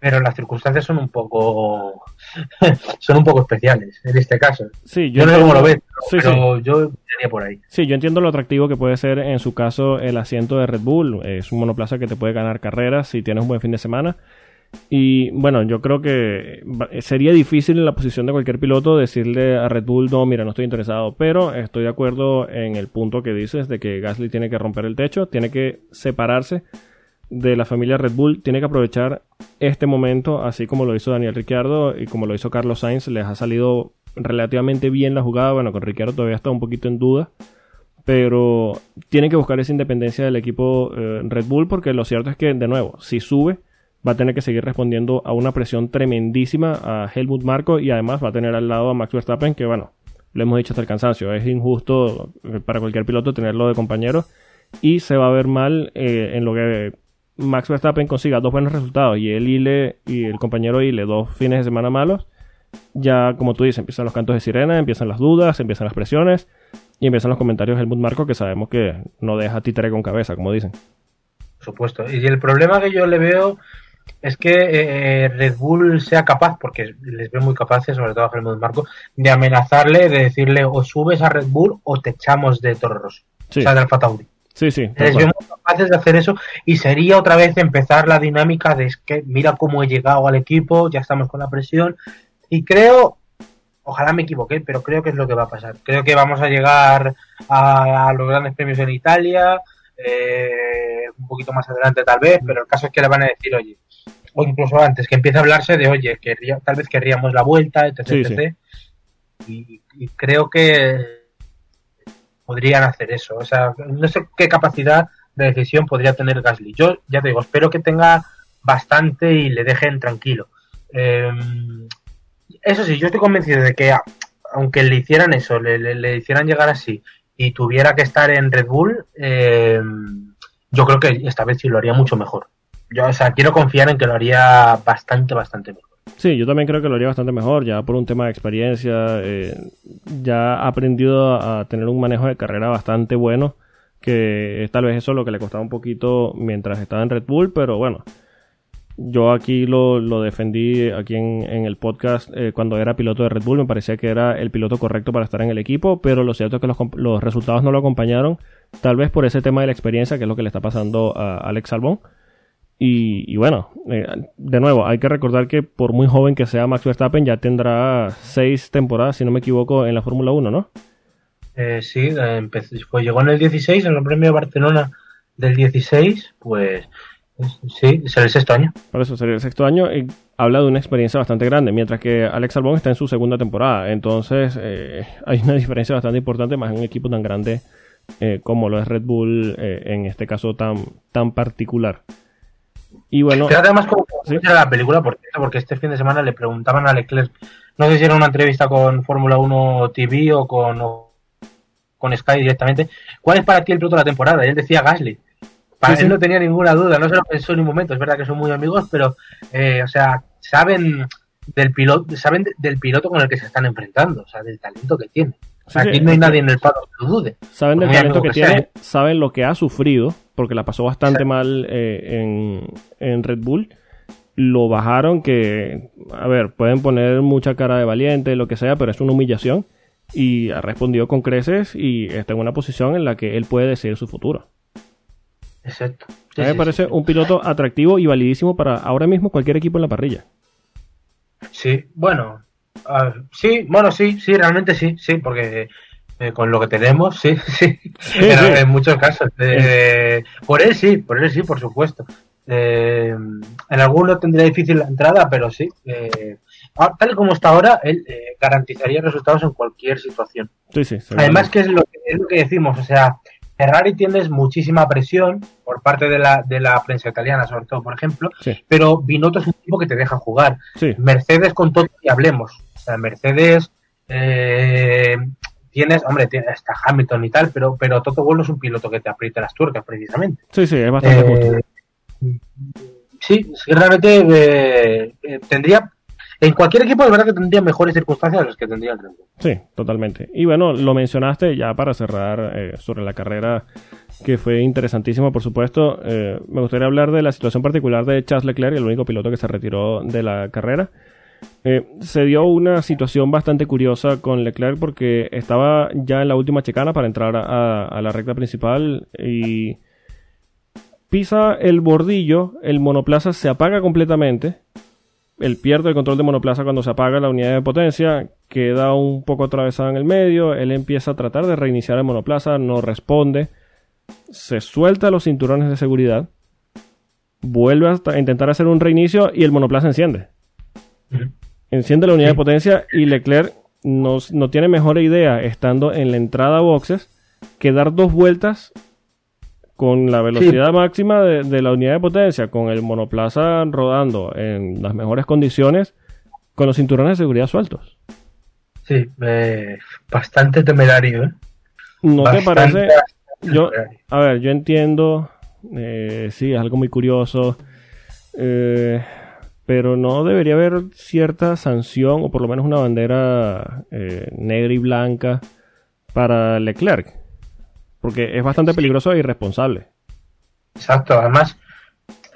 Pero las circunstancias son un poco son un poco especiales en este caso. Sí, yo, no sé cómo lo ves, pero yo tenía por ahí. Sí, yo entiendo lo atractivo que puede ser en su caso el asiento de Red Bull. Es un monoplaza que te puede ganar carreras si tienes un buen fin de semana. Y bueno, yo creo que sería difícil en la posición de cualquier piloto decirle a Red Bull, no, mira, no estoy interesado, pero estoy de acuerdo en el punto que dices de que Gasly tiene que romper el techo, tiene que separarse de la familia Red Bull tiene que aprovechar este momento, así como lo hizo Daniel Ricciardo y como lo hizo Carlos Sainz, les ha salido relativamente bien la jugada, bueno, con Ricciardo todavía está un poquito en duda, pero tiene que buscar esa independencia del equipo eh, Red Bull porque lo cierto es que, de nuevo, si sube, va a tener que seguir respondiendo a una presión tremendísima a Helmut Marco y además va a tener al lado a Max Verstappen, que bueno, lo hemos dicho hasta el cansancio, es injusto eh, para cualquier piloto tenerlo de compañero y se va a ver mal eh, en lo que Max Verstappen consiga dos buenos resultados y él Ile y el compañero Ile dos fines de semana malos, ya como tú dices, empiezan los cantos de sirena, empiezan las dudas, empiezan las presiones y empiezan los comentarios del Helmut Marco que sabemos que no deja títere con cabeza, como dicen. Por supuesto. Y el problema que yo le veo es que eh, Red Bull sea capaz, porque les veo muy capaces, sobre todo a Helmut Marco, de amenazarle, de decirle o subes a Red Bull o te echamos de Toro Rosso. Sí. O sea, del Fatauri. Sí, sí. Muy capaces de hacer eso y sería otra vez empezar la dinámica de es que mira cómo he llegado al equipo, ya estamos con la presión y creo, ojalá me equivoqué, pero creo que es lo que va a pasar. Creo que vamos a llegar a, a los grandes premios en Italia, eh, un poquito más adelante tal vez, pero el caso es que le van a decir, oye, o incluso antes, que empiece a hablarse de, oye, querría, tal vez querríamos la vuelta, etc. Sí, etc. Y, y creo que podrían hacer eso. O sea, no sé qué capacidad de decisión podría tener Gasly. Yo, ya te digo, espero que tenga bastante y le dejen tranquilo. Eh, eso sí, yo estoy convencido de que, aunque le hicieran eso, le, hicieran llegar así y tuviera que estar en Red Bull, eh, yo creo que esta vez sí lo haría mucho mejor. Yo, o sea, quiero confiar en que lo haría bastante, bastante mejor. Sí, yo también creo que lo haría bastante mejor, ya por un tema de experiencia, eh, ya ha aprendido a tener un manejo de carrera bastante bueno, que tal vez eso es lo que le costaba un poquito mientras estaba en Red Bull, pero bueno, yo aquí lo, lo defendí aquí en, en el podcast eh, cuando era piloto de Red Bull, me parecía que era el piloto correcto para estar en el equipo, pero lo cierto es que los, los resultados no lo acompañaron, tal vez por ese tema de la experiencia, que es lo que le está pasando a Alex Albon. Y, y, bueno, eh, de nuevo, hay que recordar que por muy joven que sea Max Verstappen, ya tendrá seis temporadas, si no me equivoco, en la Fórmula 1, ¿no? Eh, sí, empezó, pues llegó en el 16, en el Premio de Barcelona del 16, pues sí, será el sexto año. Por eso sería el sexto año y habla de una experiencia bastante grande, mientras que Alex Albon está en su segunda temporada. Entonces, eh, hay una diferencia bastante importante, más en un equipo tan grande eh, como lo es Red Bull, eh, en este caso tan, tan particular. Y bueno. Además, como ¿sí? era la película, porque, porque este fin de semana le preguntaban a Leclerc, no sé si era una entrevista con Fórmula 1 TV o con, o con Sky directamente, ¿cuál es para ti el piloto de la temporada? Y él decía Gasly. Para sí, él sí. no tenía ninguna duda, no se lo pensó en un momento, es verdad que son muy amigos, pero, eh, o sea, saben del piloto, saben del piloto con el que se están enfrentando, o sea, del talento que tiene. Aquí no hay nadie en el paddock que lo dude. Saben del talento que, tiene, sea. saben lo que ha sufrido, porque la pasó bastante sí. mal eh, en, en Red Bull. Lo bajaron que, a ver, pueden poner mucha cara de valiente, lo que sea, pero es una humillación. Y ha respondido con creces y está en una posición en la que él puede decidir su futuro. Exacto. Sí, a mí me parece un piloto atractivo y validísimo para ahora mismo cualquier equipo en la parrilla. Sí, bueno, uh, sí, bueno, sí, sí, realmente sí, sí, porque eh, con lo que tenemos, sí, sí, en, en, muchos casos. Eh, por él sí, por él sí, por supuesto. Eh, en alguno tendría difícil la entrada, pero sí. Eh, tal como está ahora, él eh, garantizaría resultados en cualquier situación. Sí, sí, Además, que es lo, que es lo que decimos, o sea, Ferrari tienes muchísima presión por parte de la, de la prensa italiana, sobre todo, por ejemplo, sí. pero Binotto es un tipo que te deja jugar. Sí. Mercedes con Toto y hablemos. O sea, Mercedes eh, tienes, hombre, tienes hasta Hamilton y tal, pero, pero Toto Wolff no es un piloto que te apriete las tuercas, precisamente. Sí, sí, es bastante eh. Sí, realmente eh, eh, tendría en cualquier equipo es verdad que tendría mejores circunstancias de las que tendría el Bull. Sí, totalmente. Y bueno, lo mencionaste ya para cerrar eh, sobre la carrera que fue interesantísima, por supuesto. Eh, me gustaría hablar de la situación particular de Charles Leclerc, el único piloto que se retiró de la carrera. Eh, se dio una situación bastante curiosa con Leclerc porque estaba ya en la última chicana para entrar a la recta principal y pisa el bordillo, el monoplaza se apaga completamente él pierde el control de monoplaza cuando se apaga la unidad de potencia, queda un poco atravesado en el medio, él empieza a tratar de reiniciar el monoplaza, no responde, se suelta los cinturones de seguridad vuelve a intentar hacer un reinicio y el monoplaza enciende. Enciende la unidad de potencia y Leclerc no, no, tiene mejor idea estando en la entrada a boxes que dar dos vueltas con la velocidad máxima de, la unidad de potencia, con el monoplaza rodando en las mejores condiciones, con los cinturones de seguridad sueltos. Sí, eh, bastante temerario. ¿eh? ¿No te parece? Yo, a ver, yo entiendo, eh, sí, es algo muy curioso, eh, pero no debería haber cierta sanción o por lo menos una bandera negra y blanca para Leclerc porque es bastante peligroso e irresponsable. Exacto, además,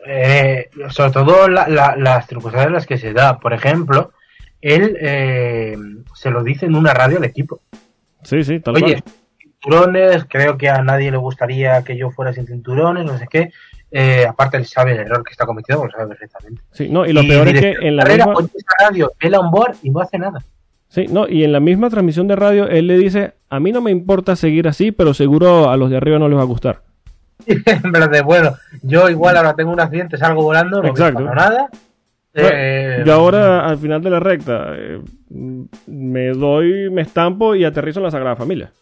eh, sobre todo las circunstancias en las que se da. Por ejemplo, él eh, se lo dice en una radio al equipo. Sí, sí, tal Oye, cinturones, creo que a nadie le gustaría que yo fuera sin cinturones, no sé qué. Eh, aparte, él sabe el error que está cometiendo, lo sabe perfectamente. Sí, no, y lo peor es que en la misma... radio, él a un board y no hace nada. Sí, no, y en la misma transmisión de radio él le dice, a mí no me importa seguir así, pero seguro a los de arriba no les va a gustar. en verdad, bueno, yo igual ahora tengo un accidente, salgo volando, no Exacto. nada. Eh, yo ahora al final de la recta eh, me doy, me estampo y aterrizo en la Sagrada Familia.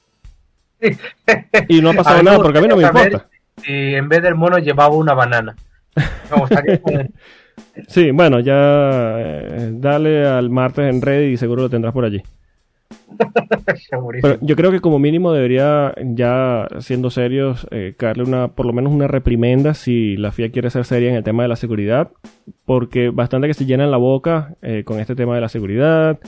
y no ha pasado nada porque a mí no me importa. Y en vez del mono llevaba una banana. Sí, bueno, ya eh, dale al martes en red y seguro lo tendrás por allí. Pero yo creo que como mínimo debería, ya siendo serios, eh, caerle una, por lo menos una reprimenda si la FIA quiere ser seria en el tema de la seguridad, porque bastante que se llenan la boca eh, con este tema de la seguridad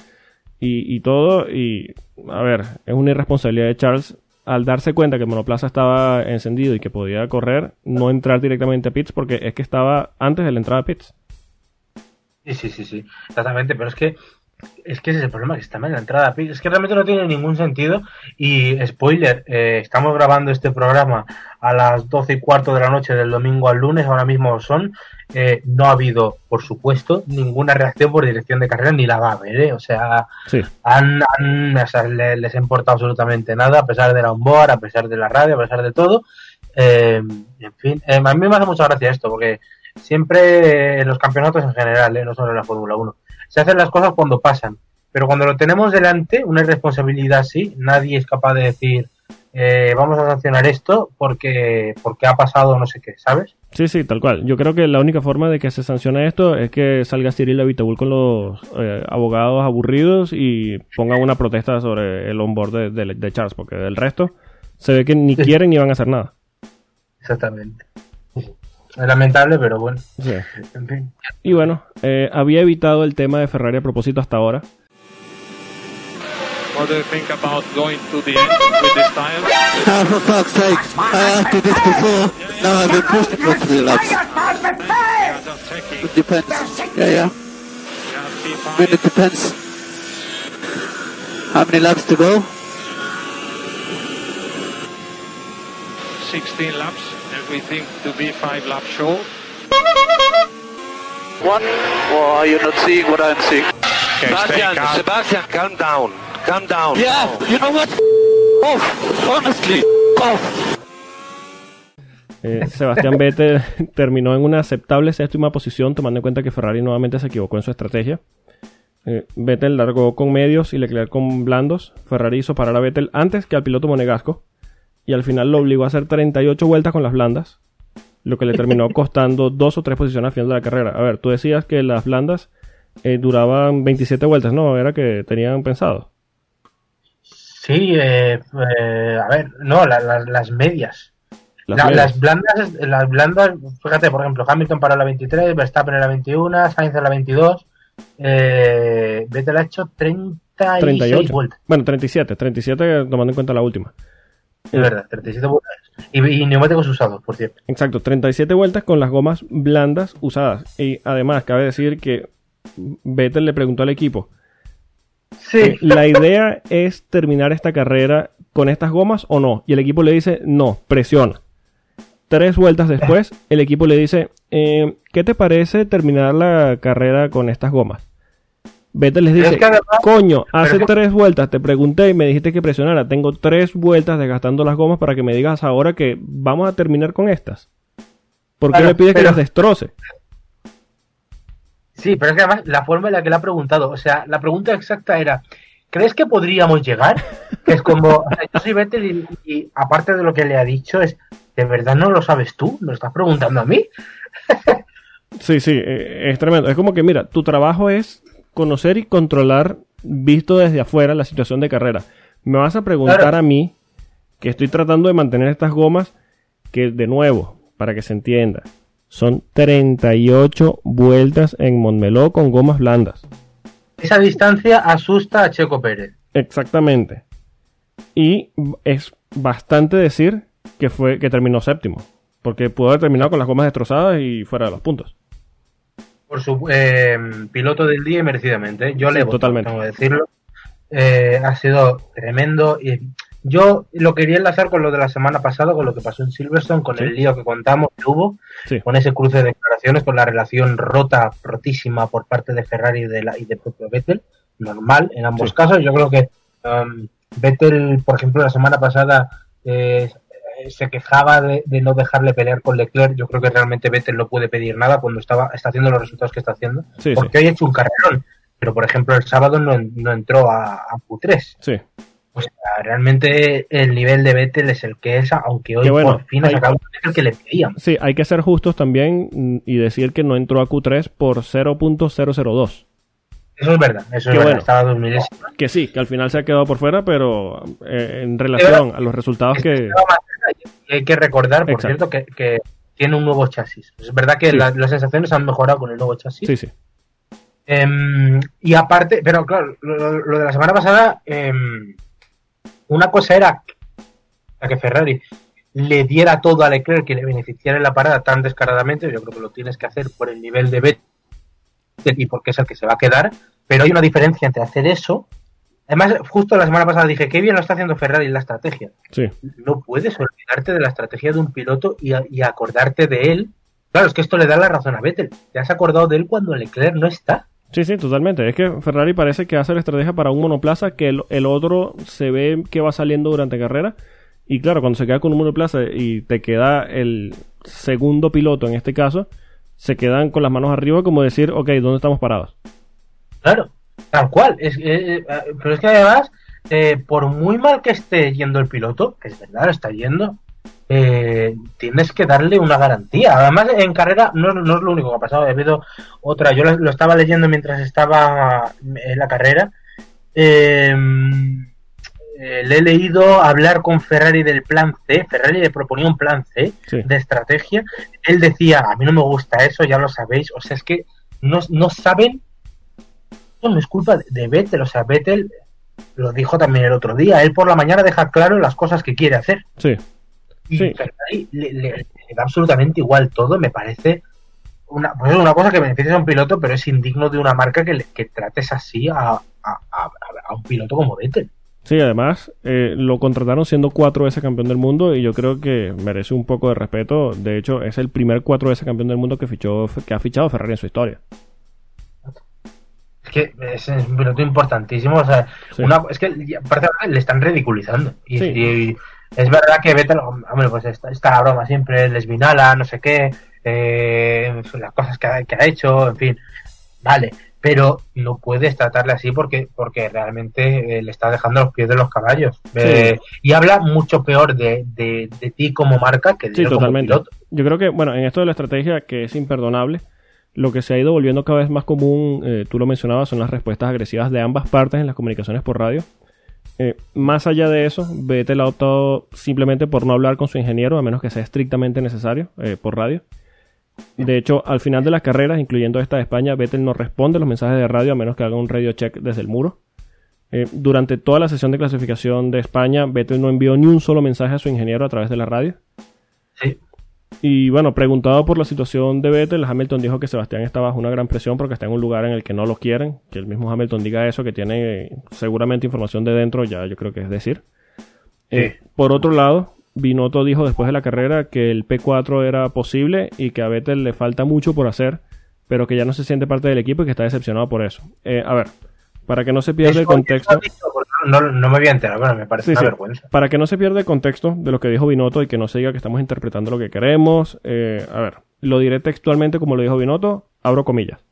y, y, todo, y a ver, es una irresponsabilidad de Charles al darse cuenta que el monoplaza estaba encendido y que podía correr, no entrar directamente a pits porque es que estaba antes de la entrada a pits. Sí, sí, sí, sí, exactamente, pero es que es que ese es el problema, que está en la entrada. Es que realmente no tiene ningún sentido. Y spoiler, eh, estamos grabando este programa a las 12 y cuarto de la noche del domingo al lunes, ahora mismo son. Eh, no ha habido, por supuesto, ninguna reacción por dirección de carrera, ni la va a haber, ¿eh? O sea, han, les, ha importado absolutamente nada, a pesar de la onboard, a pesar de la radio, a pesar de todo. en fin, a mí me hace mucha gracia esto, porque siempre en los campeonatos en general, ¿eh? no solo en la Fórmula 1. Se hacen las cosas cuando pasan, pero cuando lo tenemos delante, una responsabilidad así, nadie es capaz de decir, eh, vamos a sancionar esto porque, porque ha pasado no sé qué, ¿sabes? Sí, sí, tal cual. Yo creo que la única forma de que se sancione esto es que salga Cyril Abitebul con los eh, abogados aburridos y pongan una protesta sobre el onboard de, de, Charles, porque del resto se ve que ni quieren ni van a hacer nada. Exactamente. Es lamentable, pero bueno. Y bueno, eh, había evitado el tema de Ferrari a propósito hasta ahora. What do you think about going to the end with this tire? Oh, for fuck's sake, I asked you this before. Now I've been pushed for three laps. It depends. Yeah, yeah. I mean, it depends. How many laps to go? 16 laps we think to be five laps short. One, well, are you not seeing what I'm seeing? Okay, Sebastian, Sebastian, calm down, calm down. Yeah, you know what? Off, honestly, off. Eh, Sebastián Vettel terminó en una aceptable séptima posición, tomando en cuenta que Ferrari nuevamente se equivocó en su estrategia. Eh, Vettel largó con medios y Leclerc con blandos. Ferrari hizo parar a Vettel antes que al piloto monegasco y al final lo obligó a hacer 38 vueltas con las blandas, lo que le terminó costando dos o tres posiciones al final de la carrera. A ver, tú decías que las blandas eh, duraban 27 vueltas, ¿no? Era que tenían pensado. Sí, eh, eh, a ver, no, las medias. Las, blandas, las blandas, fíjate, por ejemplo, Hamilton para la 23, Verstappen en la 21, Sainz en la 22, eh, Vettel ha hecho 36 38. vueltas. Bueno, 37, 37 tomando en cuenta la última. Es verdad, 37 vueltas. Y, neumáticos usados, por cierto. Exacto, 37 vueltas con las gomas blandas usadas. Y además, cabe decir que Vettel le preguntó al equipo. Sí. Eh, la idea es terminar esta carrera con estas gomas o no. Y el equipo le dice, no, presiona. Tres vueltas después, el equipo le dice, eh, ¿qué te parece terminar la carrera con estas gomas? Vettel les dice, coño, hace tres vueltas te pregunté y me dijiste que presionara. Tengo tres vueltas desgastando las gomas para que me digas ahora que vamos a terminar con estas. ¿Por qué Claro, le pide que las destroce? Sí, pero es que además la forma en la que le ha preguntado, o sea, la pregunta exacta era, ¿crees que podríamos llegar? Que es como, o sea, yo soy Vettel y, y aparte de lo que le ha dicho es, ¿de verdad no lo sabes tú? ¿Me lo estás preguntando a mí? Sí, sí, eh, es tremendo. Es como que, mira, tu trabajo es conocer y controlar, visto desde afuera, la situación de carrera. Me vas a preguntar Claro. a mí, que estoy tratando de mantener estas gomas, que de nuevo, para que se entienda, son 38 vueltas en Montmeló con gomas blandas. Esa distancia asusta a Checo Pérez. Exactamente. Y es bastante decir que fue que terminó séptimo, porque pudo haber terminado con las gomas destrozadas y fuera de los puntos. Por su eh, piloto del día y merecidamente. Yo Sí, le voto, totalmente. tengo que decirlo. Eh, ha sido tremendo. Y yo lo quería enlazar con lo de la semana pasada, con lo que pasó en Silverstone, con Sí. el lío que contamos que hubo, Sí. con ese cruce de declaraciones, con la relación rota, rotísima por parte de Ferrari y de, la, y de propio Vettel. Normal en ambos casos. Yo creo que um, Vettel, por ejemplo, la semana pasada eh, se quejaba de, de no dejarle pelear con Leclerc. Yo creo que realmente Vettel no puede pedir nada cuando estaba está haciendo los resultados que está haciendo. Sí, sí. porque hoy ha hecho un carrerón. Pero, por ejemplo, el sábado no, no entró a, a Q3. Sí. O sea, realmente el nivel de Vettel es el que es, aunque hoy Que bueno, por fin ha sacado el que le pedíamos. Sí, hay que ser justos también mm, y decir que no entró a Q3 por 0.002. Eso es verdad, eso Qué es verdad. bueno. Estaba. Que sí, que al final se ha quedado por fuera, pero eh, en relación a los resultados que... Estaba más cerca y hay que recordar, por Exacto. cierto, que, que tiene un nuevo chasis. Es verdad que Sí. la- las sensaciones han mejorado con el nuevo chasis. Sí, sí. Em, y aparte, pero claro, lo, lo de la semana pasada, em, una cosa era que Ferrari le diera todo a Leclerc que le beneficiara en la parada tan descaradamente, yo creo que lo tienes que hacer por el nivel de Vettel y porque es el que se va a quedar, pero hay una diferencia entre hacer eso. Además, justo la semana pasada dije, qué bien lo está haciendo Ferrari en la estrategia. Sí, No puedes olvidarte de la estrategia de un piloto y, y acordarte de él. Claro, es que esto le da la razón a Vettel. Te has acordado de él cuando Leclerc no está. sí, sí, totalmente. Es que Ferrari parece que hace la estrategia para un monoplaza que el, el otro se ve que va saliendo durante carrera. Y claro, cuando se queda con un monoplaza y te queda el segundo piloto en este caso, se quedan con las manos arriba como decir, ok, ¿dónde estamos parados? Claro, tal cual. Es, eh, eh, pero es que además, eh, por muy mal que esté yendo el piloto, que es verdad, está yendo, eh, tienes que darle una garantía. Además, en carrera no, es- no es lo único que ha pasado. He habido otra, yo lo, lo estaba leyendo mientras estaba en la carrera. Eh, eh, le he leído hablar con Ferrari del plan C. Ferrari le proponía un plan C Sí. de estrategia. Él decía, a mí no me gusta eso, ya lo sabéis. O sea, es que no, no saben no es culpa de- Vettel, o sea, Vettel lo dijo también el otro día, él por la mañana deja claro las cosas que quiere hacer. Sí, Y Sí. Ferrari le, le- le da absolutamente igual todo, me parece una, pues es una cosa que beneficia a un piloto, pero es indigno de una marca que, le- que trates así a, a- a- a un piloto como Vettel. Sí, además eh, lo contrataron siendo cuatro veces campeón del mundo y yo creo que merece un poco de respeto. De hecho, es el primer cuatro veces campeón del mundo que fichó que ha fichado Ferrari en su historia. Es que es, un piloto importantísimo, o sea, Sí. una, es que le están ridiculizando. Y, Sí. y es verdad que Vettel, hombre, pues está, está la broma siempre, les vinala, no sé qué, eh, las cosas que ha, que ha hecho, en fin, vale, pero no puedes tratarle así porque porque realmente eh, le está dejando los pies de los caballos. Eh, y habla mucho peor de, de, de ti como marca que de Sí, como piloto. Yo creo que, bueno, en esto de la estrategia que es imperdonable, lo que se ha ido volviendo cada vez más común, eh, tú lo mencionabas, son las respuestas agresivas de ambas partes en las comunicaciones por radio. Eh, más allá de eso, Vettel ha optado simplemente por no hablar con su ingeniero, a menos que sea estrictamente necesario, eh, por radio. De hecho, al final de las carreras, incluyendo esta de España, Vettel no responde los mensajes de radio a menos que haga un radio check desde el muro. Durante toda la sesión de clasificación de España, Vettel no envió ni un solo mensaje a su ingeniero a través de la radio. Sí. Y bueno, preguntado por la situación de Vettel, Hamilton dijo que Sebastián está bajo una gran presión porque está en un lugar en el que no lo quieren. Que el mismo Hamilton diga eso, que tiene eh, seguramente información de dentro, ya yo creo que es decir. Eh, por otro lado, Binotto dijo después de la carrera que el P4 era posible y que a Vettel le falta mucho por hacer, pero que ya no se siente parte del equipo y que está decepcionado por eso. Eh, a ver, para que no se pierda el contexto. No me había enterado, pero me parece Sí, una sí. vergüenza. Para que no se pierda el contexto de lo que dijo Binotto y que no se diga que estamos interpretando lo que queremos, eh, a ver, lo diré textualmente como lo dijo Binotto, abro comillas.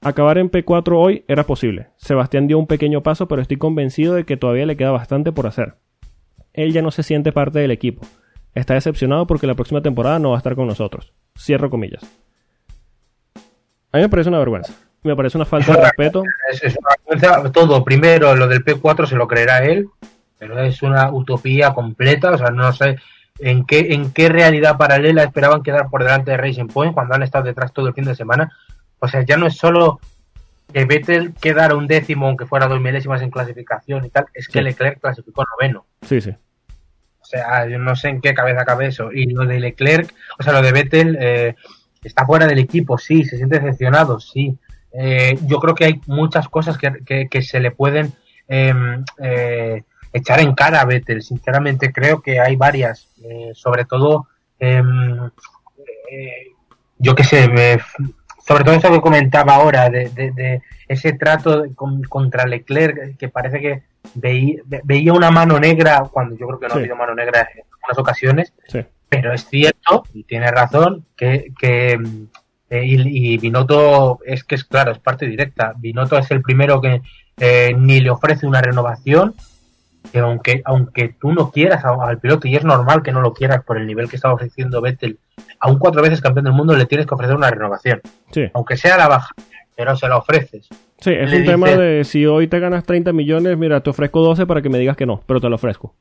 Acabar en P4 hoy era posible. Sebastián dio un pequeño paso, pero estoy convencido de que todavía le queda bastante por hacer. Él ya no se siente parte del equipo. Está decepcionado porque la próxima temporada no va a estar con nosotros. Cierro comillas. A mí me parece una vergüenza. Me parece una falta de respeto. Es, es una vergüenza. Todo, primero, lo del P4 se lo creerá él, pero es una utopía completa. O sea, no sé en qué, en qué realidad paralela esperaban quedar por delante de Racing Point cuando han estado detrás todo el fin de semana. O sea, ya no es solo que Vettel quedara un décimo, aunque fuera dos milésimas en clasificación y tal, es que. Leclerc clasificó noveno. Sí, sí. O sea, yo no sé en qué cabeza cabe eso. Y lo de Leclerc, o sea, lo de Vettel, eh, está fuera del equipo, sí, se siente decepcionado, sí. Eh, yo creo que hay muchas cosas que, que- que se le pueden em, eh, echar en cara a Vettel. Sinceramente, creo que hay varias. Eh, sobre todo, em, yo qué sé, me- sobre todo eso que comentaba ahora, de, de- de ese trato con- contra Leclerc, que parece que veía, ve- veía una mano negra, cuando yo creo que no Sí. ha habido mano negra en algunas ocasiones, Sí. pero es cierto, y tiene razón, que, que eh, y, y Binotto es que es claro, es parte directa. Binotto es el primero que eh, ni le ofrece una renovación, que aunque, aunque tú no quieras a- al piloto, y es normal que no lo quieras por el nivel que está ofreciendo Vettel, a un cuatro veces campeón del mundo le tienes que ofrecer una renovación, Sí. aunque sea a la baja, pero se la ofreces. Sí, es Le un tema de si hoy te ganas 30 millones, mira, te ofrezco 12 para que me digas que no, pero te lo ofrezco.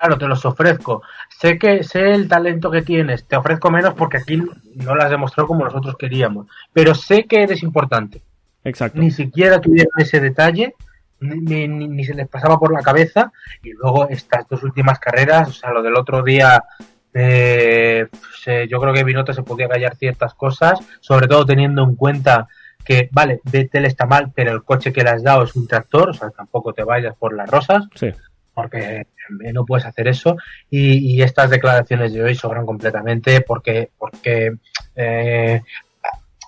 Claro, te los ofrezco. Sé que sé el talento que tienes. Te ofrezco menos porque aquí no lo has demostrado como nosotros queríamos. Pero sé que eres importante. Exacto. Ni siquiera tuvieron ese detalle, ni, ni- ni se les pasaba por la cabeza. Y luego estas dos últimas carreras, o sea, lo del otro día, eh, pues, eh, yo creo que Binotto se podía callar ciertas cosas, sobre todo teniendo en cuenta que, vale, Vettel está mal, pero el coche que le has dado es un tractor, o sea, tampoco te vayas por las rosas Sí. Porque eh, no puedes hacer eso y, y estas declaraciones de hoy sobran completamente porque porque eh,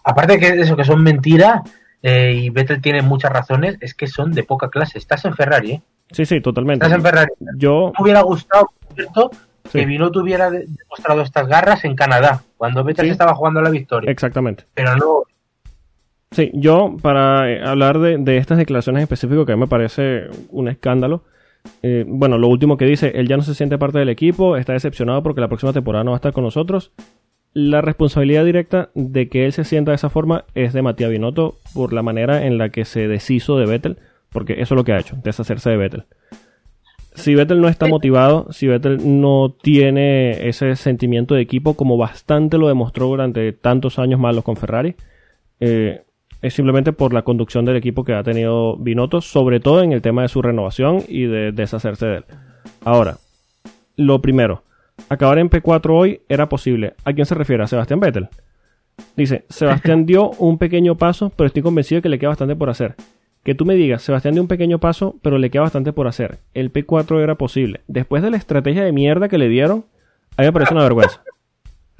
aparte de que eso que son mentiras eh, y Vettel tiene muchas razones es que son de poca clase estás en Ferrari ¿eh? Sí, sí, totalmente. estás en Ferrari Yo, me hubiera gustado cierto Sí. que Binotto hubiera de- demostrado estas garras en Canadá cuando Vettel Sí. estaba jugando la victoria exactamente. pero no Sí, yo, para hablar de, de estas declaraciones específicas, que a mí me parece un escándalo, eh, bueno, lo último que dice, él ya no se siente parte del equipo, está decepcionado porque la próxima temporada no va a estar con nosotros. La responsabilidad directa de que él se sienta de esa forma es de Matías Binotto por la manera en la que se deshizo de Vettel, porque eso es lo que ha hecho, deshacerse de Vettel. Si Vettel no está motivado, si Vettel no tiene ese sentimiento de equipo como bastante lo demostró durante tantos años malos con Ferrari, eh, es simplemente por la conducción del equipo que ha tenido Binotto, sobre todo en el tema de su renovación y de deshacerse de él. Ahora, lo primero, acabar en P4 hoy era posible. ¿A quién se refiere? ¿A Sebastián Vettel? Dice, Sebastián dio un pequeño paso, pero estoy convencido de que le queda bastante por hacer. Que tú me digas, Sebastián dio un pequeño paso, pero le queda bastante por hacer. El P4 era posible. Después de la estrategia de mierda que le dieron, a mí me parece una vergüenza.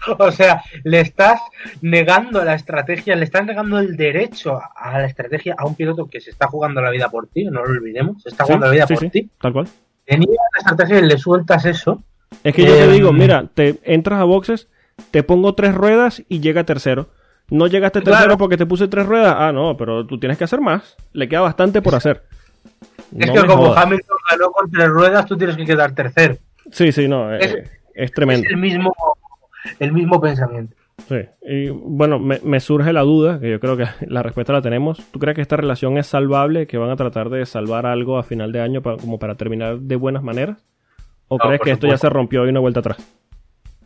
O sea, le estás negando la estrategia, le estás negando el derecho a la estrategia a un piloto que se está jugando la vida por ti, no lo olvidemos, se está jugando la vida Sí, por sí, ti. tal cual. Te niegas la estrategia y le sueltas eso. Es que yo te Eh, digo, mira, te entras a boxes, te pongo tres ruedas y llega tercero. No llegaste tercero Claro. porque te puse tres ruedas. Ah, no, pero tú tienes que hacer más. Le queda bastante por hacer. Es No que como jodas. Hamilton ganó con tres ruedas, tú tienes que quedar tercero. Sí, sí, no, eh, Es- es, tremendo. Es el mismo, el mismo pensamiento. Sí. Y bueno, me, me surge la duda, que yo creo que la respuesta la tenemos. ¿Tú crees que esta relación es salvable, que van a tratar de salvar algo a final de año pa- como para terminar de buenas maneras? ¿O No, crees que esto ya se rompió y una vuelta atrás?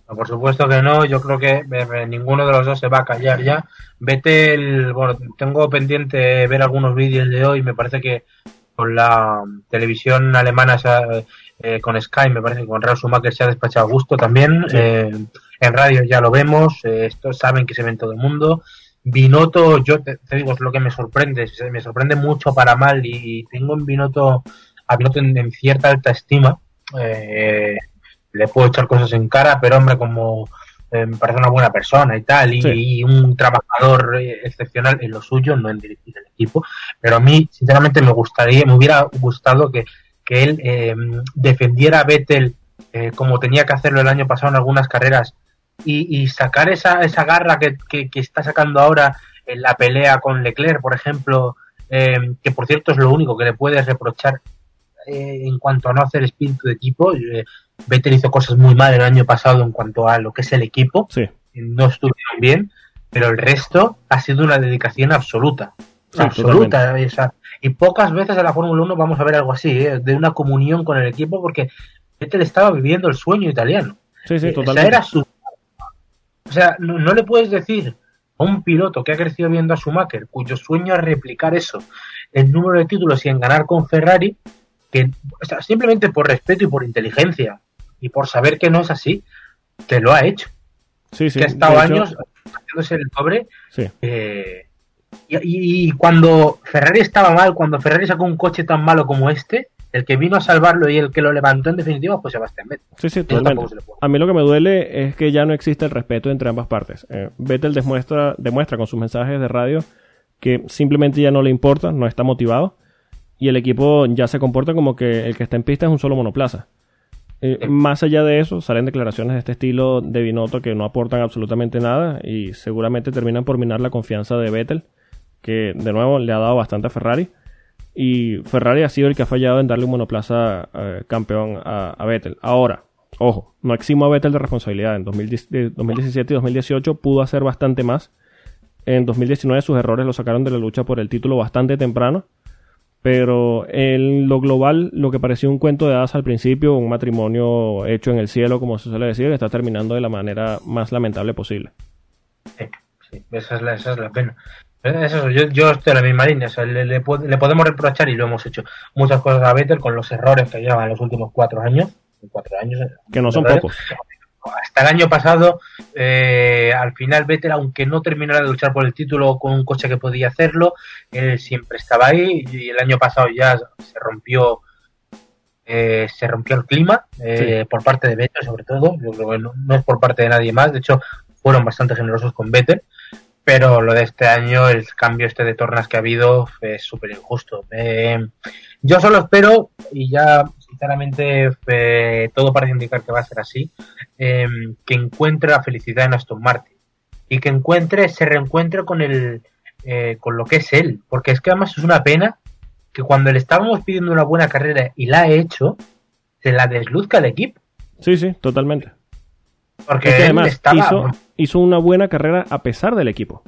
No, por supuesto que no, yo creo que eh, eh, ninguno de los dos se va a callar ya. Vete el, bueno, tengo pendiente ver algunos vídeos de hoy, me parece que con la televisión alemana, eh, con Sky, me parece que con Ralf Schumacher se ha despachado a gusto también. Sí. Eh, en radio ya lo vemos, eh, estos saben que se ve en todo el mundo. Binotto, yo te, te digo, es lo que me sorprende, me sorprende mucho para mal y tengo en Binotto, a Binotto en, en cierta alta estima. Eh, le puedo echar cosas en cara, pero hombre, como eh, me parece una buena persona y tal, y, Sí. y un trabajador eh, excepcional en lo suyo, no en dirigir el equipo, pero a mí, sinceramente, me gustaría, me hubiera gustado que, que él eh, defendiera a Vettel eh, como tenía que hacerlo el año pasado en algunas carreras y, sacar esa, esa garra que, que, está sacando ahora en la pelea con Leclerc, por ejemplo, eh, que por cierto es lo único que le puedes reprochar en cuanto a no hacer espíritu de equipo. Vettel hizo cosas muy mal el año pasado en cuanto a lo que es el equipo. No estuvieron bien, pero el resto ha sido una dedicación absoluta. absoluta. y pocas veces en la Fórmula 1 vamos a ver algo así, ¿eh? de una comunión con el equipo, porque Vettel estaba viviendo el sueño italiano. Sí, sí, totalmente. O sea, no, le puedes decir a un piloto que ha crecido viendo a Schumacher, cuyo sueño es replicar eso, el número de títulos y en ganar con Ferrari, que simplemente por respeto y por inteligencia y por saber que no es así, que lo ha hecho. Sí, sí. Que ha estado años haciéndose el pobre. Eh, y, cuando Ferrari estaba mal, cuando Ferrari sacó un coche tan malo como este, el que vino a salvarlo y el que lo levantó en definitiva fue Sebastián Vettel. Sí, sí, totalmente. A mí lo que me duele es que ya no existe el respeto entre ambas partes. Eh, Vettel demuestra, demuestra con sus mensajes de radio que simplemente ya no le importa, no está motivado y el equipo ya se comporta como que el que está en pista es un solo monoplaza. Eh, más allá de eso, salen declaraciones de este estilo de Binotto que no aportan absolutamente nada y seguramente terminan por minar la confianza de Vettel, que de nuevo le ha dado bastante a Ferrari. Y Ferrari ha sido el que ha fallado en darle un monoplaza eh, campeón a, Vettel. Ahora, ojo, no eximo a Vettel de responsabilidad. En 2017 y 2018 pudo hacer bastante más. En 2019 sus errores lo sacaron de la lucha por el título bastante temprano pero en lo global, lo que parecía un cuento de hadas al principio, un matrimonio hecho en el cielo, como se suele decir, está terminando de la manera más lamentable posible. Sí, sí esa, es la, esa es la pena. Eso, yo, yo estoy en la misma línea. le, podemos reprochar, y lo hemos hecho, muchas cosas a Vettel con los errores que lleva en los últimos cuatro años. Cuatro años que no son pocos hasta el año pasado, eh, al final Vettel, aunque no terminara de luchar por el título con un coche que podía hacerlo, él siempre estaba ahí y el año pasado ya se rompió eh, se rompió el clima eh, por parte de Vettel sobre todo, yo creo que no, es por parte de nadie más, de hecho fueron bastante generosos con Vettel, pero lo de este año, el cambio este de tornas que ha habido es súper injusto. yo solo espero, y ya sinceramente todo parece indicar que va a ser así, Em, que encuentre la felicidad en Aston Martin y que encuentre, se reencuentre con el, eh, con lo que es él, porque es que además es una pena que cuando le estábamos pidiendo una buena carrera y la ha hecho, se la desluzca el equipo. Sí, sí, totalmente. Porque además hizo, una buena carrera a pesar del equipo.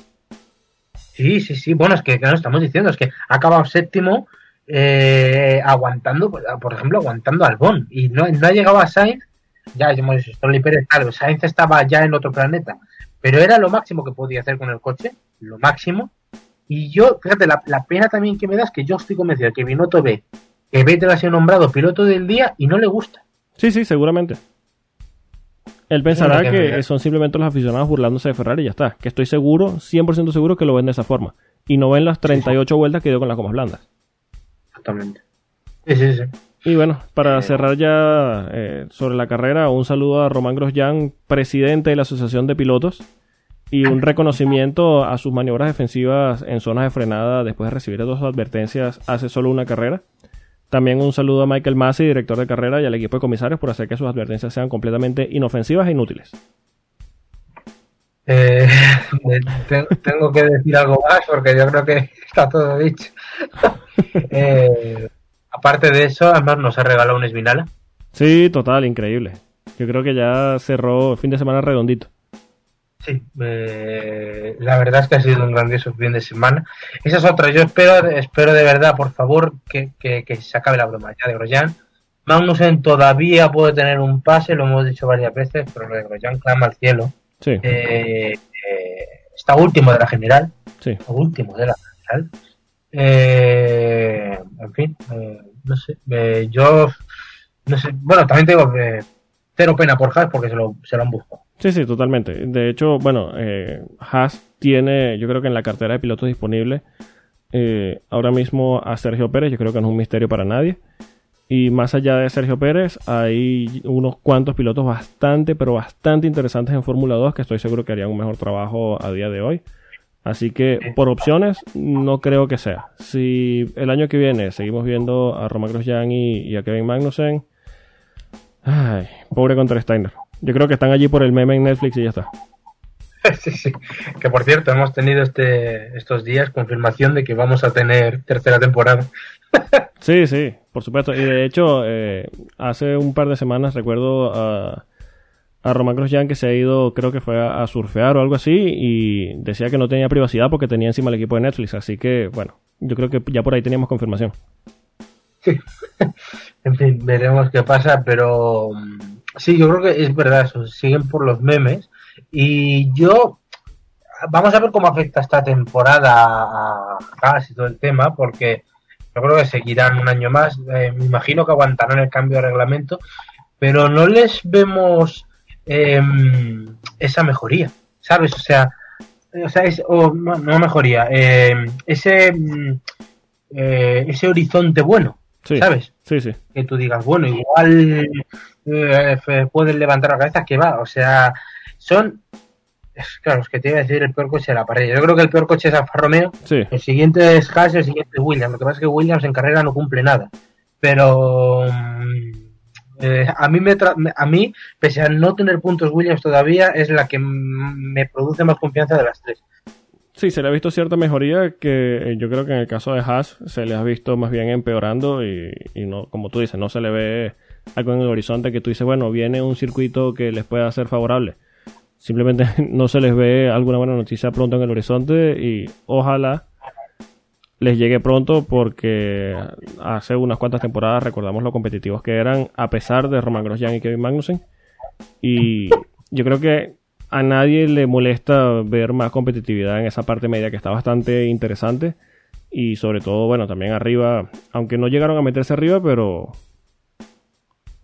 Sí, sí, sí. Bueno, es que, no estamos diciendo, es que ha acabado séptimo eh, aguantando, por ejemplo, aguantando al Bon. Y no, no ha llegado a Sainz ya hemos dicho, Stroll Pérez, claro, Sainz estaba ya en otro planeta, pero era lo máximo que podía hacer con el coche, lo máximo. Y yo, fíjate, la, pena también que me da es que yo estoy convencido de que Binotto ve que Vettel ha sido nombrado piloto del día y no le gusta. Sí, sí, seguramente. Él pensará que, son simplemente los aficionados burlándose de Ferrari y ya está. Que estoy seguro, 100% seguro que lo ven de esa forma. Y no ven las 38 vueltas que dio con las gomas blandas. Exactamente. Sí, sí, sí. Y bueno, para cerrar ya eh, sobre la carrera, un saludo a Román Grosjean, presidente de la Asociación de Pilotos, y un reconocimiento a sus maniobras defensivas en zonas de frenada después de recibir dos advertencias hace solo una carrera. También un saludo a Michael Massey, director de carrera, y al equipo de comisarios por hacer que sus advertencias sean completamente inofensivas e inútiles. Eh, tengo que decir algo más porque yo creo que está todo dicho. eh, Aparte de eso, además nos ha regalado un Esvinala. Sí, total, increíble. Yo creo que ya cerró el fin de semana redondito. Sí, eh, la verdad es que ha sido un grandioso fin de semana. Esa es otra. Yo espero, espero de verdad, por favor, que, se acabe la broma ya de Grosjean. Magnussen todavía puede tener un pase, lo hemos dicho varias veces, pero lo de Grosjean clama al cielo. Sí. Eh, eh, está último de la general. Sí. Último de la general. Eh, en fin, no sé, yo, no sé, bueno, también tengo cero pena por Haas porque se lo, se lo han buscado. Sí, sí, totalmente. De hecho, bueno, Haas tiene, yo creo que en la cartera de pilotos disponible ahora mismo a Sergio Pérez, yo creo que no es un misterio para nadie. Y más allá de Sergio Pérez, hay unos cuantos pilotos bastante, pero bastante interesantes en Fórmula 2 que estoy seguro que harían un mejor trabajo a día de hoy. Así que por opciones no creo que sea. Si el año que viene seguimos viendo a Roman Grosjean y, y a Kevin Magnussen, ay, pobre contra Steiner. Yo creo que están allí por el meme en Netflix y ya está. Sí, sí. Que por cierto, hemos tenido este, estos días confirmación de que vamos a tener tercera temporada. Sí, sí, por supuesto. Y de hecho, eh, hace un par de semanas recuerdo a, a Román Grosjean que se ha ido, creo que fue a, a surfear o algo así, y decía que no tenía privacidad porque tenía encima el equipo de Netflix. Así que, bueno, yo creo que ya por ahí teníamos confirmación. En fin, veremos qué pasa, pero mm, sí, yo creo que es verdad eso, siguen por los memes. Y yo, vamos a ver cómo afecta esta temporada a Haas y todo el tema, porque yo creo que seguirán un año más. Eh, me imagino que aguantarán el cambio de reglamento, pero no les vemos eh, esa mejoría, ¿sabes? O sea, o sea es, o no, no mejoría, eh, ese, mm, eh, ese horizonte bueno, Sí, ¿sabes? sí, sí. que tú digas, bueno, igual eh, f- pueden levantar la cabeza, que va, o sea, son, claro, es que te iba a decir el peor coche de la parrilla. Yo creo que el peor coche es Alfa Romeo, Sí, el siguiente es Haas y el siguiente es Williams. Lo que pasa es que Williams en carrera no cumple nada, pero mm, eh, a mí me tra- a mí pese a no tener puntos Williams todavía es la que me produce más confianza de las tres. Sí, se le ha visto cierta mejoría que eh, yo creo que en el caso de Haas se le ha visto más bien empeorando y, y no, como tú dices, no se le ve algo en el horizonte que tú dices, bueno, viene un circuito que les pueda ser favorable. Simplemente no se les ve alguna buena noticia pronto en el horizonte y ojalá les llegue pronto porque hace unas cuantas temporadas recordamos lo competitivos que eran a pesar de Roman Grosjean y Kevin Magnussen y yo creo que a nadie le molesta ver más competitividad en esa parte media que está bastante interesante. Y sobre todo, bueno, también arriba, aunque no llegaron a meterse arriba, pero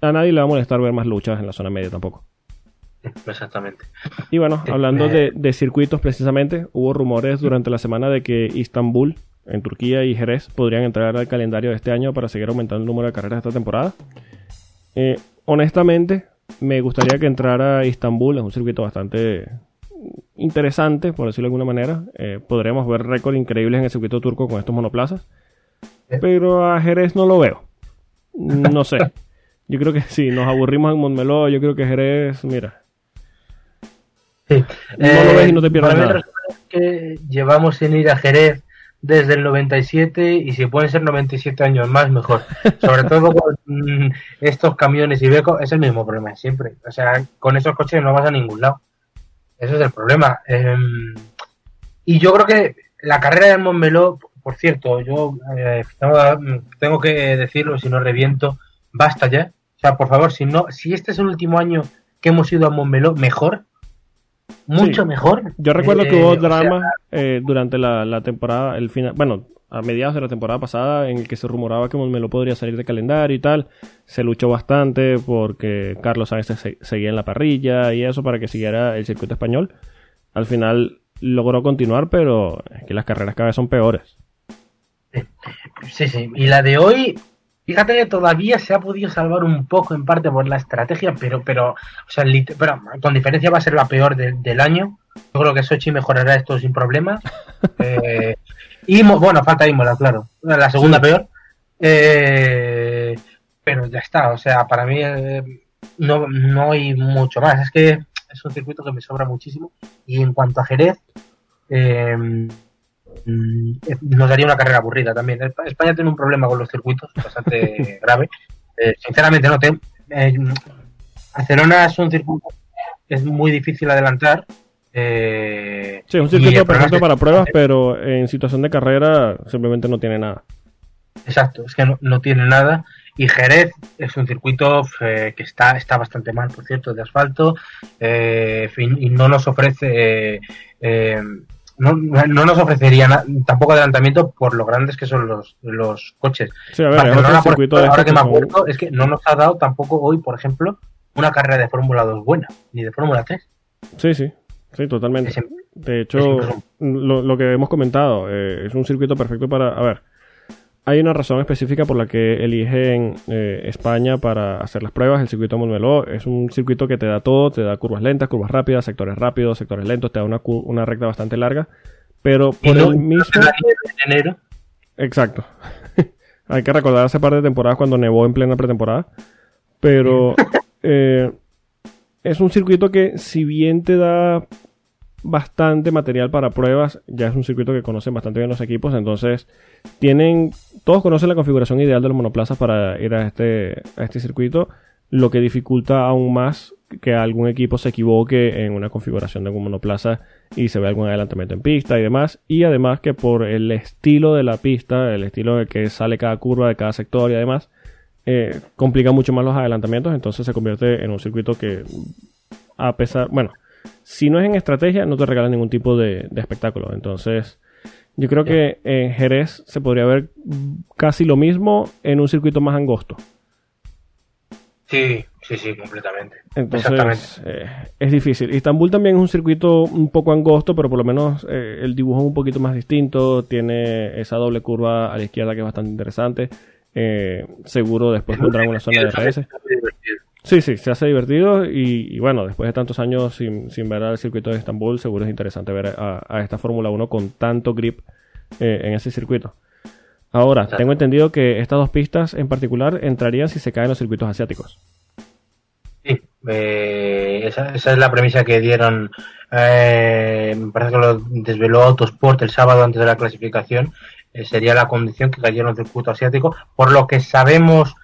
a nadie le va a molestar ver más luchas en la zona media tampoco. Exactamente. Y bueno, hablando de, de circuitos precisamente, hubo rumores durante la semana de que Istambul, en Turquía y Jerez podrían entrar al calendario de este año para seguir aumentando el número de carreras de esta temporada. Eh, honestamente, me gustaría que entrara Istambul, es un circuito bastante interesante, por decirlo de alguna manera. Eh, podríamos ver récords increíbles en el circuito turco con estos monoplazas. Eh. Pero a Jerez no lo veo. No sé. Yo creo que si nos aburrimos en Montmeló, yo creo que Jerez, mira, Sí. No lo ves y no te pierdes nada. es que llevamos sin ir a Jerez desde el 97 y si pueden ser 97 años más, mejor. Sobre todo con mm, estos camiones y becos, es el mismo problema siempre. O sea, con esos coches no vas a ningún lado. Ese es el problema. Em, y yo creo que la carrera de Montmeló, por cierto, yo eh, tengo, tengo que decirlo, si no reviento, basta ya. O sea, por favor, si no, si este es el último año que hemos ido a Montmeló, mejor, mucho Sí. mejor. Yo recuerdo Eh, que hubo o sea, drama eh, durante la, la temporada, el final, bueno, a mediados de la temporada pasada, en el que se rumoraba que Montmeló podría salir de calendario y tal. Se luchó bastante porque Carlos Sainz se- seguía en la parrilla y eso para que siguiera el circuito español. Al final logró continuar, pero es que las carreras cada vez son peores. Sí, sí. Y la de hoy, fíjate que todavía se ha podido salvar un poco en parte por la estrategia, pero, pero, o sea, pero con diferencia va a ser la peor de- del año. Yo creo que Sochi mejorará esto sin problemas. Eh, y bueno, falta Imola, claro. La segunda Sí. peor. Eh, pero ya está, o sea, para mí eh, no, no hay mucho más. Es que es un circuito que me sobra muchísimo. Y en cuanto a Jerez, eh, nos daría una carrera aburrida también. Esp- España tiene un problema con los circuitos bastante grave. Eh, sinceramente, no. Te, eh, Barcelona es un circuito que es muy difícil adelantar. Eh, Sí, es un circuito perfecto para pruebas, pero en situación de carrera simplemente no tiene nada. Exacto, es que no, no tiene nada. Y Jerez es un circuito eh, que está, está bastante mal, por cierto, de asfalto. eh, y no nos ofrece. eh, eh, no, no nos ofrecería na- tampoco adelantamiento por lo grandes que son los, los coches. Sí, a ver, Barcelona, por ejemplo, ahora estos que me acuerdo, es que no nos ha dado tampoco hoy, por ejemplo, una carrera de Fórmula 2 buena, ni de Fórmula 3. Sí, sí, sí, totalmente. Es- De hecho, lo, lo que hemos comentado, eh, es un circuito perfecto para... A ver, hay una razón específica por la que eligen eh, España para hacer las pruebas. El circuito Montmeló es un circuito que te da todo, te da curvas lentas, curvas rápidas, sectores rápidos, sectores lentos, te da una, recta bastante larga. Pero por no, el mismo... En enero. Exacto. Hay que recordar hace par de temporadas cuando nevó en plena pretemporada. Pero eh, es un circuito que si bien te da bastante material para pruebas, ya es un circuito que conocen bastante bien los equipos, entonces tienen, todos conocen la configuración ideal de los monoplazas para ir a este, a este circuito, lo que dificulta aún más que algún equipo se equivoque en una configuración de algún monoplaza y se vea algún adelantamiento en pista y demás. Y además que por el estilo de la pista, el estilo de que sale cada curva de cada sector y además, eh, complica mucho más los adelantamientos. Entonces se convierte en un circuito que, a pesar, bueno, si no es en estrategia, no te regala ningún tipo de, de espectáculo. Entonces, yo creo que en Jerez se podría ver casi lo mismo en un circuito más angosto. Sí, sí, sí, completamente. Entonces, eh, es difícil. Istambul también es un circuito un poco angosto, pero por lo menos eh, el dibujo es un poquito más distinto. Tiene esa doble curva a la izquierda que es bastante interesante. Eh, seguro después pondrán una zona de RS. Sí, sí, se hace divertido y, y, bueno, después de tantos años sin, sin ver al circuito de Estambul, seguro es interesante ver a, a esta Fórmula 1 con tanto grip eh, en ese circuito. Ahora, tengo entendido que estas dos pistas en particular entrarían si se caen los circuitos asiáticos. Sí, eh, esa, esa, es la premisa que dieron, eh, me parece que lo desveló Autosport el sábado antes de la clasificación, eh, sería la condición que cayera un circuito asiático, por lo que sabemos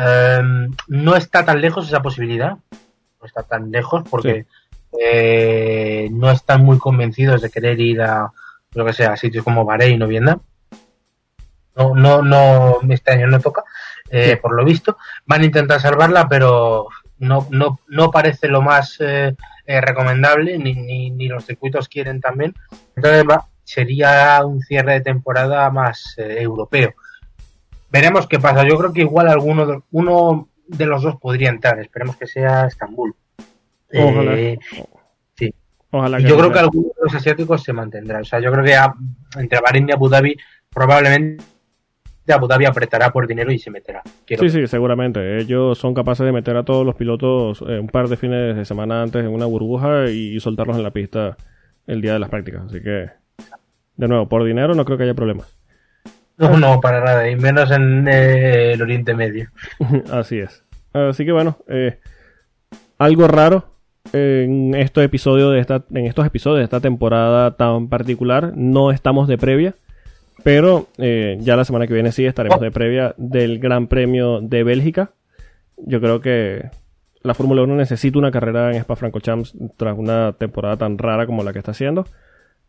eh, no está tan lejos esa posibilidad, no está tan lejos porque sí. eh, no están muy convencidos de querer ir a lo que sea, a sitios como Bahrein o Vietnam. No, no, no, este año no toca, eh, sí. por lo visto. Van a intentar salvarla, pero no, no, no parece lo más eh, recomendable, ni, ni, ni, los circuitos quieren también. Entonces va, sería un cierre de temporada más eh, europeo veremos qué pasa. Yo creo que igual alguno de, uno de los dos podría entrar. Esperemos que sea Estambul. Ojalá. Eh, sí. Ojalá yo creo que alguno de los asiáticos se mantendrá. O sea, yo creo que a, entre Bahrein y Abu Dhabi probablemente Abu Dhabi apretará por dinero y se meterá. Quiero sí, sí, seguramente. Ellos son capaces de meter a todos los pilotos eh, un par de fines de semana antes en una burbuja y, y soltarlos en la pista el día de las prácticas. Así que, de nuevo, por dinero no creo que haya problemas. No, no, para nada, y menos en eh, el Oriente Medio. Así es. Así que bueno, eh, algo raro en estos episodios de esta, en estos episodios de esta temporada tan particular. No estamos de previa, pero eh, ya la semana que viene sí estaremos de previa del Gran Premio de Bélgica. Yo creo que la Fórmula 1 necesita una carrera en Spa Francorchamps tras una temporada tan rara como la que está haciendo.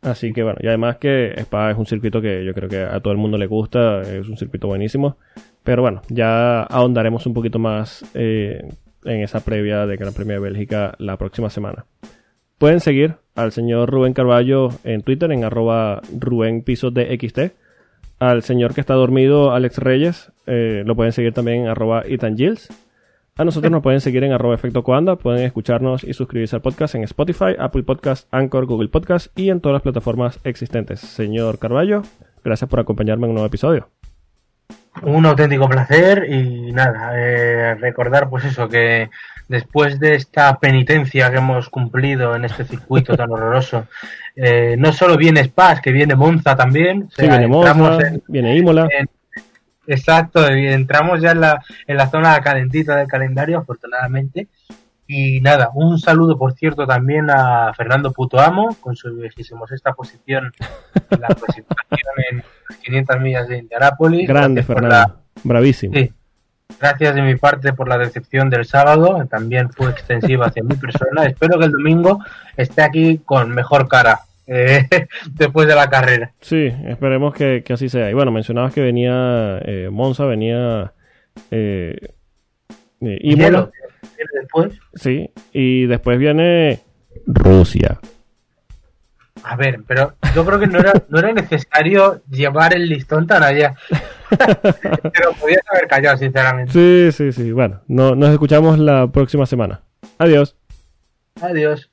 Así que bueno, y además que Spa es un circuito que yo creo que a todo el mundo le gusta, es un circuito buenísimo. Pero bueno, ya ahondaremos un poquito más eh, en esa previa de Gran Premio de Bélgica la próxima semana. Pueden seguir al señor Rubén Carballo en Twitter en arroba Rubén Piso de XT. Al señor que está dormido, Alex Reyes, eh, lo pueden seguir también en arroba Ethan. A nosotros nos pueden seguir en arroba efecto coanda, pueden escucharnos y suscribirse al podcast en Spotify, Apple Podcast, Anchor, Google Podcast y en todas las plataformas existentes. Señor Carballo, gracias por acompañarme en un nuevo episodio. Un auténtico placer y nada, eh, recordar pues eso, que después de esta penitencia que hemos cumplido en este circuito tan horroroso, eh, no solo viene Spas, que viene Monza también. O sea, sí, viene Monza, en, viene Imola. En, Exacto, entramos ya en la, en la zona calentita del calendario, afortunadamente. Y nada, un saludo, por cierto, también a Fernando Putoamo, con su esta posición en la clasificación en las 500 millas de Indianápolis. Grande, Fernando. La... Bravísimo. Sí. Gracias de mi parte por la decepción del sábado, también fue extensiva hacia mi persona. Espero que el domingo esté aquí con mejor cara eh, después de la carrera. Sí, esperemos que, que, así sea. Y bueno, mencionabas que venía eh, Monza, venía eh, Imola. después? Sí, y después viene Rusia. A ver, pero yo creo que no era, no era necesario llevar el listón tan allá. pero podías haber callado, sinceramente. Sí, sí, sí. Bueno, no, nos escuchamos la próxima semana. Adiós. Adiós.